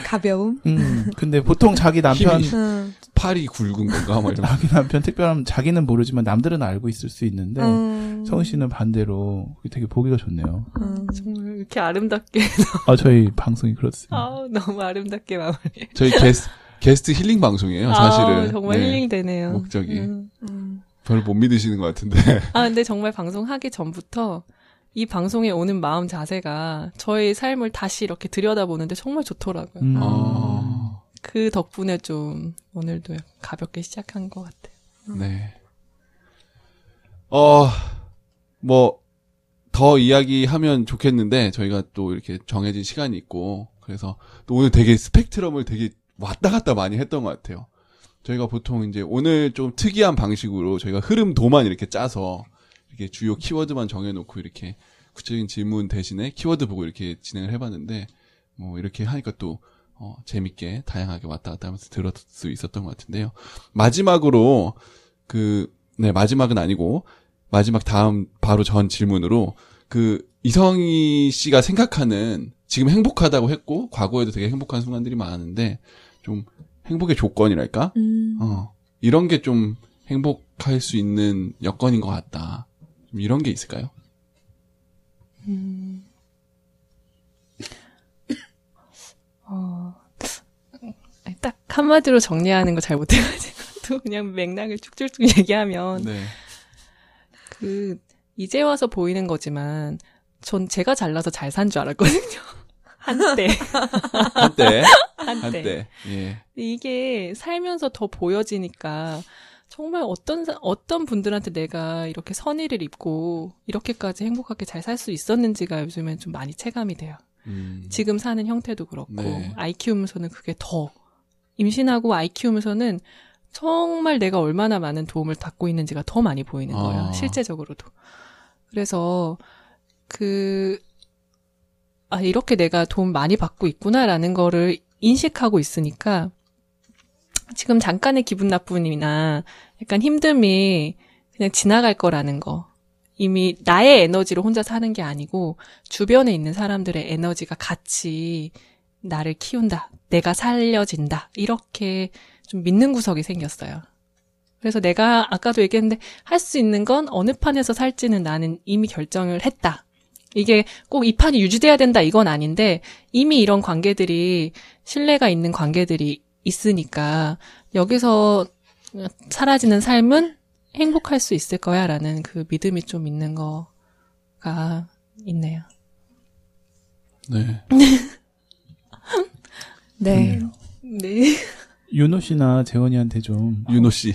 가벼움. 음 근데 보통 자기 남편 힘이- 음. 팔이 굵은 건가? 뭐 이런. 자기 남편 특별함 자기는 모르지만 남들은 알고 있을 수 있는데 음. 성희 씨는 반대로 되게 보기가 좋네요. 음. 정말 이렇게 아름답게 [laughs] 아 저희 방송이 그렇습니다. 아 너무 아름답게 마무리. 저희 게스, 게스트 힐링 방송이에요, 사실은. 아, 정말 네. 힐링 되네요. 목적이. 음. 음. 별로 못 믿으시는 것 같은데. 아 근데 정말 방송하기 전부터 이 방송에 오는 마음 자세가 저의 삶을 다시 이렇게 들여다보는데 정말 좋더라고요. 음. 아, 그 덕분에 좀 오늘도 가볍게 시작한 것 같아요. 네. 어, 뭐, 더 이야기하면 좋겠는데, 저희가 또 이렇게 정해진 시간이 있고, 그래서 또 오늘 되게 스펙트럼을 되게 왔다 갔다 많이 했던 것 같아요. 저희가 보통 이제 오늘 좀 특이한 방식으로 저희가 흐름도만 이렇게 짜서, 이렇게 주요 키워드만 정해놓고 이렇게 구체적인 질문 대신에 키워드 보고 이렇게 진행을 해봤는데, 뭐 이렇게 하니까 또, 어, 재밌게 다양하게 왔다 갔다 하면서 들을 수 있었던 것 같은데요. 마지막으로, 그, 네, 마지막은 아니고, 마지막 다음 바로 전 질문으로, 그, 이성희 씨가 생각하는, 지금 행복하다고 했고, 과거에도 되게 행복한 순간들이 많은데, 좀, 행복의 조건이랄까? 음. 어, 이런 게 좀 행복할 수 있는 여건인 것 같다. 좀 이런 게 있을까요? 음. 어, 딱 한마디로 정리하는 거 잘 못해가지고 또 그냥 맥락을 쭉쭉쭉 얘기하면 네. 그 이제 와서 보이는 거지만 전 제가 잘나서 잘 산 줄 알았거든요. 한때 [laughs] 한때, 한때 한때, 예. 이게 살면서 더 보여지니까 정말 어떤 사- 어떤 분들한테 내가 이렇게 선의를 입고 이렇게까지 행복하게 잘 살 수 있었는지가 요즘엔 좀 많이 체감이 돼요. 음, 지금 사는 형태도 그렇고 네. 아이 키우면서는 그게 더 임신하고 아이 키우면서는 정말 내가 얼마나 많은 도움을 받고 있는지가 더 많이 보이는 거예요. 아. 실제적으로도. 그래서 그 아, 이렇게 내가 도움 많이 받고 있구나라는 거를 인식하고 있으니까 지금 잠깐의 기분 나쁨이나 약간 힘듦이 그냥 지나갈 거라는 거. 이미 나의 에너지로 혼자 사는 게 아니고 주변에 있는 사람들의 에너지가 같이 나를 키운다. 내가 살려진다. 이렇게 좀 믿는 구석이 생겼어요. 그래서 내가 아까도 얘기했는데 할 수 있는 건 어느 판에서 살지는 나는 이미 결정을 했다. 이게 꼭 이 판이 유지돼야 된다 이건 아닌데 이미 이런 관계들이 신뢰가 있는 관계들이 있으니까 여기서 사라지는 삶은 행복할 수 있을 거야라는 그 믿음이 좀 있는 거가 있네요. 네. [laughs] 네. 네. 윤호 씨나 재원이한테 좀 윤호 씨.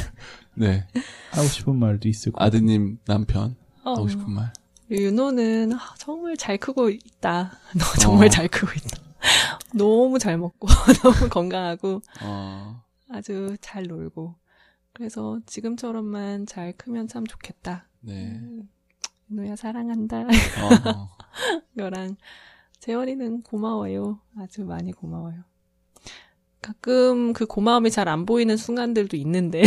[laughs] 네. 하고 싶은 말도 있을 것 같아요. 아드님, 남편. 어, 하고 싶은 말. 윤호는 아, 정말 잘 크고 있다. [laughs] 너 정말 어. 잘 크고 있다. [laughs] 너무 잘 먹고 [laughs] 너무 건강하고 어, 아주 잘 놀고 그래서 지금처럼만 잘 크면 참 좋겠다. 네. 음, 윤호야 사랑한다. 어, 너랑 재원이는 고마워요. 아주 많이 고마워요. 가끔 그 고마움이 잘 안 보이는 순간들도 있는데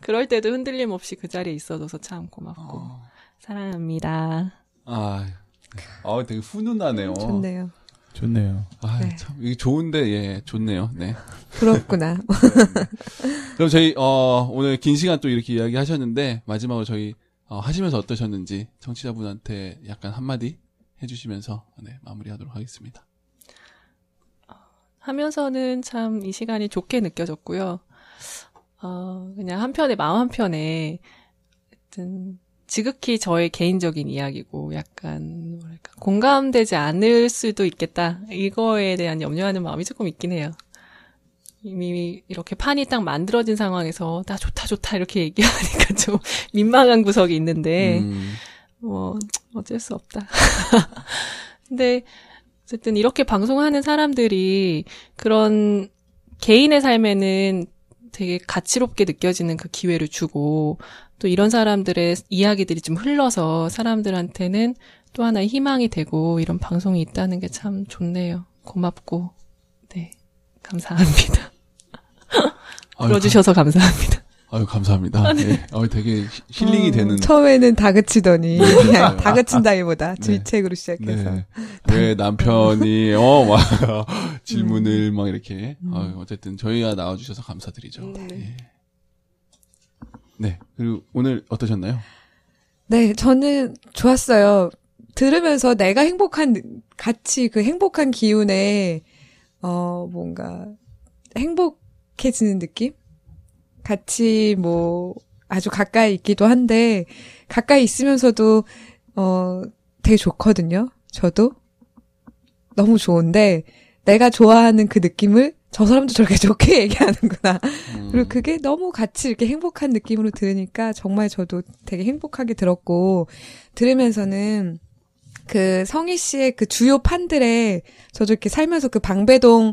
그럴 때도 흔들림 없이 그 자리에 있어줘서 참 고맙고 어. 사랑합니다. 아, 아, 되게 훈훈하네요. 좋네요. 좋네요. 아, 네. 참, 이게 좋은데, 예, 좋네요. 네. 부럽구나. [laughs] 그럼 저희, 어, 오늘 긴 시간 또 이렇게 이야기 하셨는데, 마지막으로 저희, 어, 하시면서 어떠셨는지, 청취자분한테 약간 한마디 해주시면서, 네, 마무리하도록 하겠습니다. 하면서는 참 이 시간이 좋게 느껴졌고요. 어, 그냥 한편에, 마음 한편에, 하여튼, 지극히 저의 개인적인 이야기고, 약간, 뭐랄까, 공감되지 않을 수도 있겠다. 이거에 대한 염려하는 마음이 조금 있긴 해요. 이미 이렇게 판이 딱 만들어진 상황에서, 나 좋다, 좋다, 이렇게 얘기하니까 [laughs] 좀 민망한 구석이 있는데, 음, 뭐 어쩔 수 없다. [laughs] 근데 어쨌든 이렇게 방송하는 사람들이 그런 개인의 삶에는 되게 가치롭게 느껴지는 그 기회를 주고 또 이런 사람들의 이야기들이 좀 흘러서 사람들한테는 또 하나의 희망이 되고 이런 방송이 있다는 게 참 좋네요. 고맙고 네 감사합니다. [laughs] 아유, 감사합니다. 감- 아유, 감사합니다. 예, 어, 되게 히- 힐링이 어, 되는. 처음에는 다그치더니 네. [laughs] 다그친다기보다 네. 질책으로 시작해서 네. 왜 남편이, 어, 막, [laughs] 질문을 막 이렇게. 아유, 어쨌든 저희가 나와주셔서 감사드리죠. 음, 네. 예. 네. 그리고 오늘 어떠셨나요? 네, 저는 좋았어요. 들으면서 내가 행복한, 느- 같이 그 행복한 기운에, 어, 뭔가, 행복해지는 느낌? 같이 뭐, 아주 가까이 있기도 한데, 가까이 있으면서도, 어, 되게 좋거든요. 저도. 너무 좋은데, 내가 좋아하는 그 느낌을 저 사람도 저렇게 좋게 [laughs] 얘기하는구나. 음, 그리고 그게 너무 같이 이렇게 행복한 느낌으로 들으니까 정말 저도 되게 행복하게 들었고, 들으면서는 그 성희 씨의 그 주요 판들에 저도 이렇게 살면서 그 방배동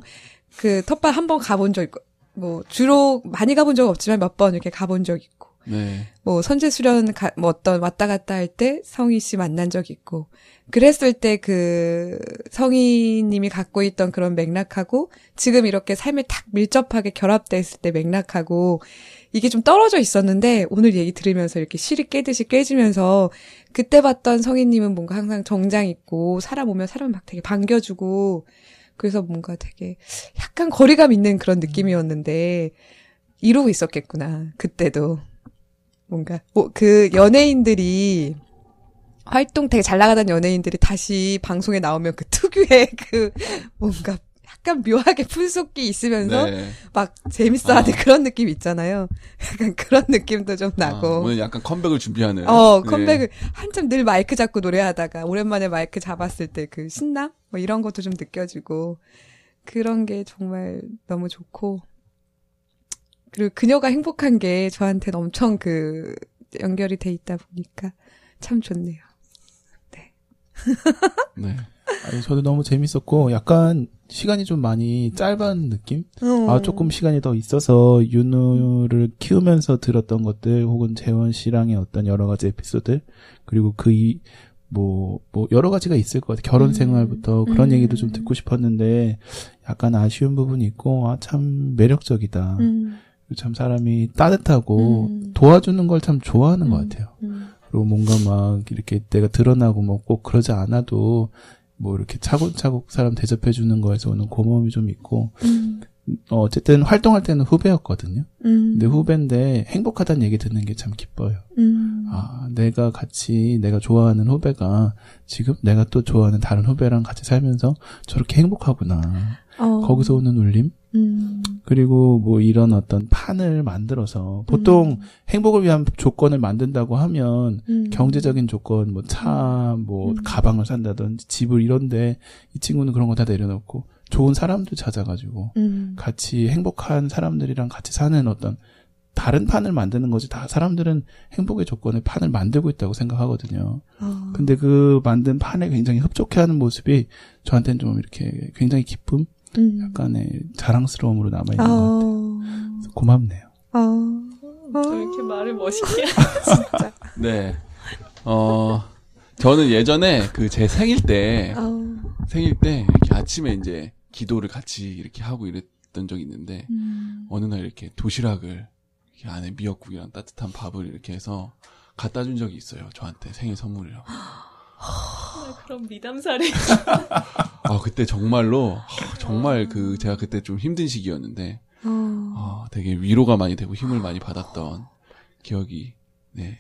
그 텃밭 한번 가본 적 있고, 뭐 주로 많이 가본 적 없지만 몇 번 이렇게 가본 적 있고, 네. 뭐 선제 수련 가, 뭐 어떤 왔다 갔다 할 때 성희 씨 만난 적 있고 그랬을 때 그 성희님이 갖고 있던 그런 맥락하고 지금 이렇게 삶에 탁 밀접하게 결합돼 있을 때 맥락하고 이게 좀 떨어져 있었는데 오늘 얘기 들으면서 이렇게 실이 깨듯이 깨지면서 그때 봤던 성희님은 뭔가 항상 정장 있고 사람 오면 사람 막 되게 반겨주고 그래서 뭔가 되게 약간 거리감 있는 그런 느낌이었는데 이러고 있었겠구나. 그때도. 뭔가, 뭐, 그 연예인들이, 활동 되게 잘 나가던 연예인들이 다시 방송에 나오면 그 특유의 [laughs] 그, 뭔가, 약간 묘하게 분속기 있으면서 네. 막 재밌어하는 아. 그런 느낌 있잖아요. 약간 그런 느낌도 좀 아, 나고. 오늘 약간 컴백을 준비하는. 어, 네. 컴백을 한참 늘 마이크 잡고 노래하다가 오랜만에 마이크 잡았을 때 그 신남? 뭐 이런 것도 좀 느껴지고 그런 게 정말 너무 좋고 그리고 그녀가 행복한 게 저한테는 엄청 그 연결이 돼 있다 보니까 참 좋네요. 네. [laughs] 아니, 저도 너무 재밌었고 약간 시간이 좀 많이 짧은 느낌? 어. 아 조금 시간이 더 있어서 윤우를 키우면서 들었던 것들 혹은 재원 씨랑의 어떤 여러 가지 에피소드 그리고 그 이 뭐, 뭐, 여러 가지가 있을 것 같아요. 결혼 음. 생활부터 그런 음. 얘기도 좀 듣고 싶었는데, 약간 아쉬운 부분이 있고, 아, 참 매력적이다. 음, 참 사람이 따뜻하고 음. 도와주는 걸 참 좋아하는 것 음. 같아요. 음, 그리고 뭔가 막 이렇게 내가 드러나고 뭐 꼭 그러지 않아도 뭐 이렇게 차곡차곡 사람 대접해 주는 거에서 오는 고마움이 좀 있고, 음, 어, 어쨌든 활동할 때는 후배였거든요. 음, 근데 후배인데 행복하다는 얘기 듣는 게 참 기뻐요. 음, 아, 내가 같이 내가 좋아하는 후배가 지금 내가 또 좋아하는 다른 후배랑 같이 살면서 저렇게 행복하구나. 어, 거기서 오는 울림? 음, 그리고 뭐 이런 어떤 판을 만들어서 보통 음, 행복을 위한 조건을 만든다고 하면 음, 경제적인 조건, 뭐 차, 뭐 음. 가방을 산다든지 집을 이런데 이 친구는 그런 거 다 내려놓고 좋은 사람도 찾아가지고 음, 같이 행복한 사람들이랑 같이 사는 어떤 다른 판을 만드는 거지 다 사람들은 행복의 조건에 판을 만들고 있다고 생각하거든요. 어, 근데 그 만든 판에 굉장히 흡족해하는 모습이 저한테는 좀 이렇게 굉장히 기쁨, 음, 약간의 자랑스러움으로 남아 있는 것 같아요. 어, 그래서 고맙네요. 어, 왜 이렇게 말을 멋있게 [laughs] 진짜, 네. 어, 저는 예전에 그 제 생일 때, 어, 생일 때 이렇게 아침에 이제 기도를 같이 이렇게 하고 이랬던 적이 있는데, 음, 어느 날 이렇게 도시락을 이렇게 안에 미역국이랑 따뜻한 밥을 이렇게 해서 갖다 준 적이 있어요. 저한테 생일 선물이라고. 그런 미담사리 [laughs] 아, 그때 정말로, 아, 정말 그, 제가 그때 좀 힘든 시기였는데, 어, 아, 되게 위로가 많이 되고 힘을 많이 받았던 기억이, 네,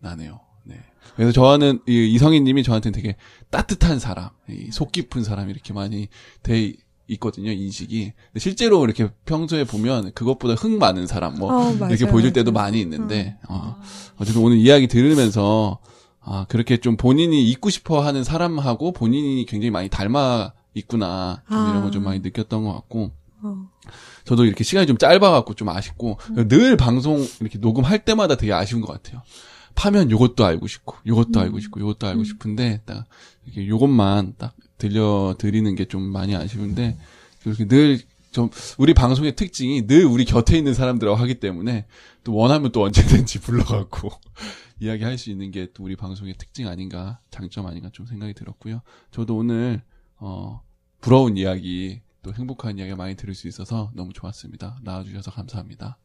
나네요. 네. 그래서 저는, 이 이성희님이 저한테는 되게 따뜻한 사람, 이속 깊은 사람 이렇게 많이 돼 있거든요, 인식이. 근데 실제로 이렇게 평소에 보면 그것보다 흥 많은 사람, 뭐, 어, 맞아요, 이렇게 보여줄 때도 맞아요. 많이 있는데, 어, 어쨌든 오늘 이야기 들으면서, 아, 그렇게 좀 본인이 있고 싶어 하는 사람하고 본인이 굉장히 많이 닮아 있구나. 좀 아. 이런 걸 좀 많이 느꼈던 것 같고, 어, 저도 이렇게 시간이 좀 짧아갖고 좀 아쉽고, 늘 방송 이렇게 녹음할 때마다 되게 아쉬운 것 같아요. 파면 요것도 알고 싶고, 요것도 알고 싶고, 요것도 알고 음. 싶은데, 딱, 이렇게 요것만 딱 들려드리는 게 좀 많이 아쉬운데, 그렇게 늘, 좀, 우리 방송의 특징이 늘 우리 곁에 있는 사람들하고 하기 때문에, 또 원하면 또 언제든지 [laughs] 불러갖고, 이야기할 수 있는 게 또 우리 방송의 특징 아닌가, 장점 아닌가 좀 생각이 들었고요. 저도 오늘, 어, 부러운 이야기, 또 행복한 이야기 많이 들을 수 있어서 너무 좋았습니다. 나와주셔서 감사합니다.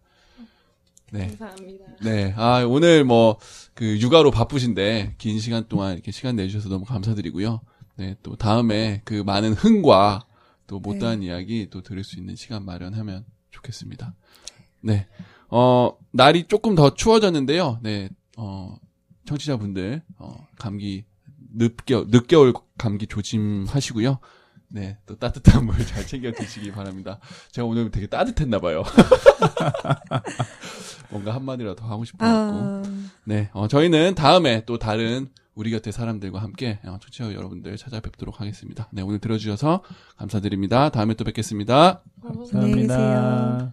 네. 감사합니다. 네. 아, 오늘 뭐, 그, 육아로 바쁘신데, 긴 시간 동안 이렇게 시간 내주셔서 너무 감사드리고요. 네. 또 다음에 그 많은 흥과 또 못다한 이야기 또 들을 수 있는 시간 마련하면 좋겠습니다. 네. 어, 날이 조금 더 추워졌는데요. 네. 어, 청취자분들, 어, 감기, 늦겨, 늦겨울 감기 조심하시고요. 네. 또 따뜻한 물 [laughs] 잘 챙겨 드시기 바랍니다. 제가 오늘 되게 따뜻했나 봐요. [laughs] 뭔가 한마디라도 더 하고 싶어 갖고. 아, 네, 어, 저희는 다음에 또 다른 우리 곁의 사람들과 함께 어, 청취자 여러분들 찾아뵙도록 하겠습니다. 네, 오늘 들어주셔서 감사드립니다. 다음에 또 뵙겠습니다. 안녕히 계세요.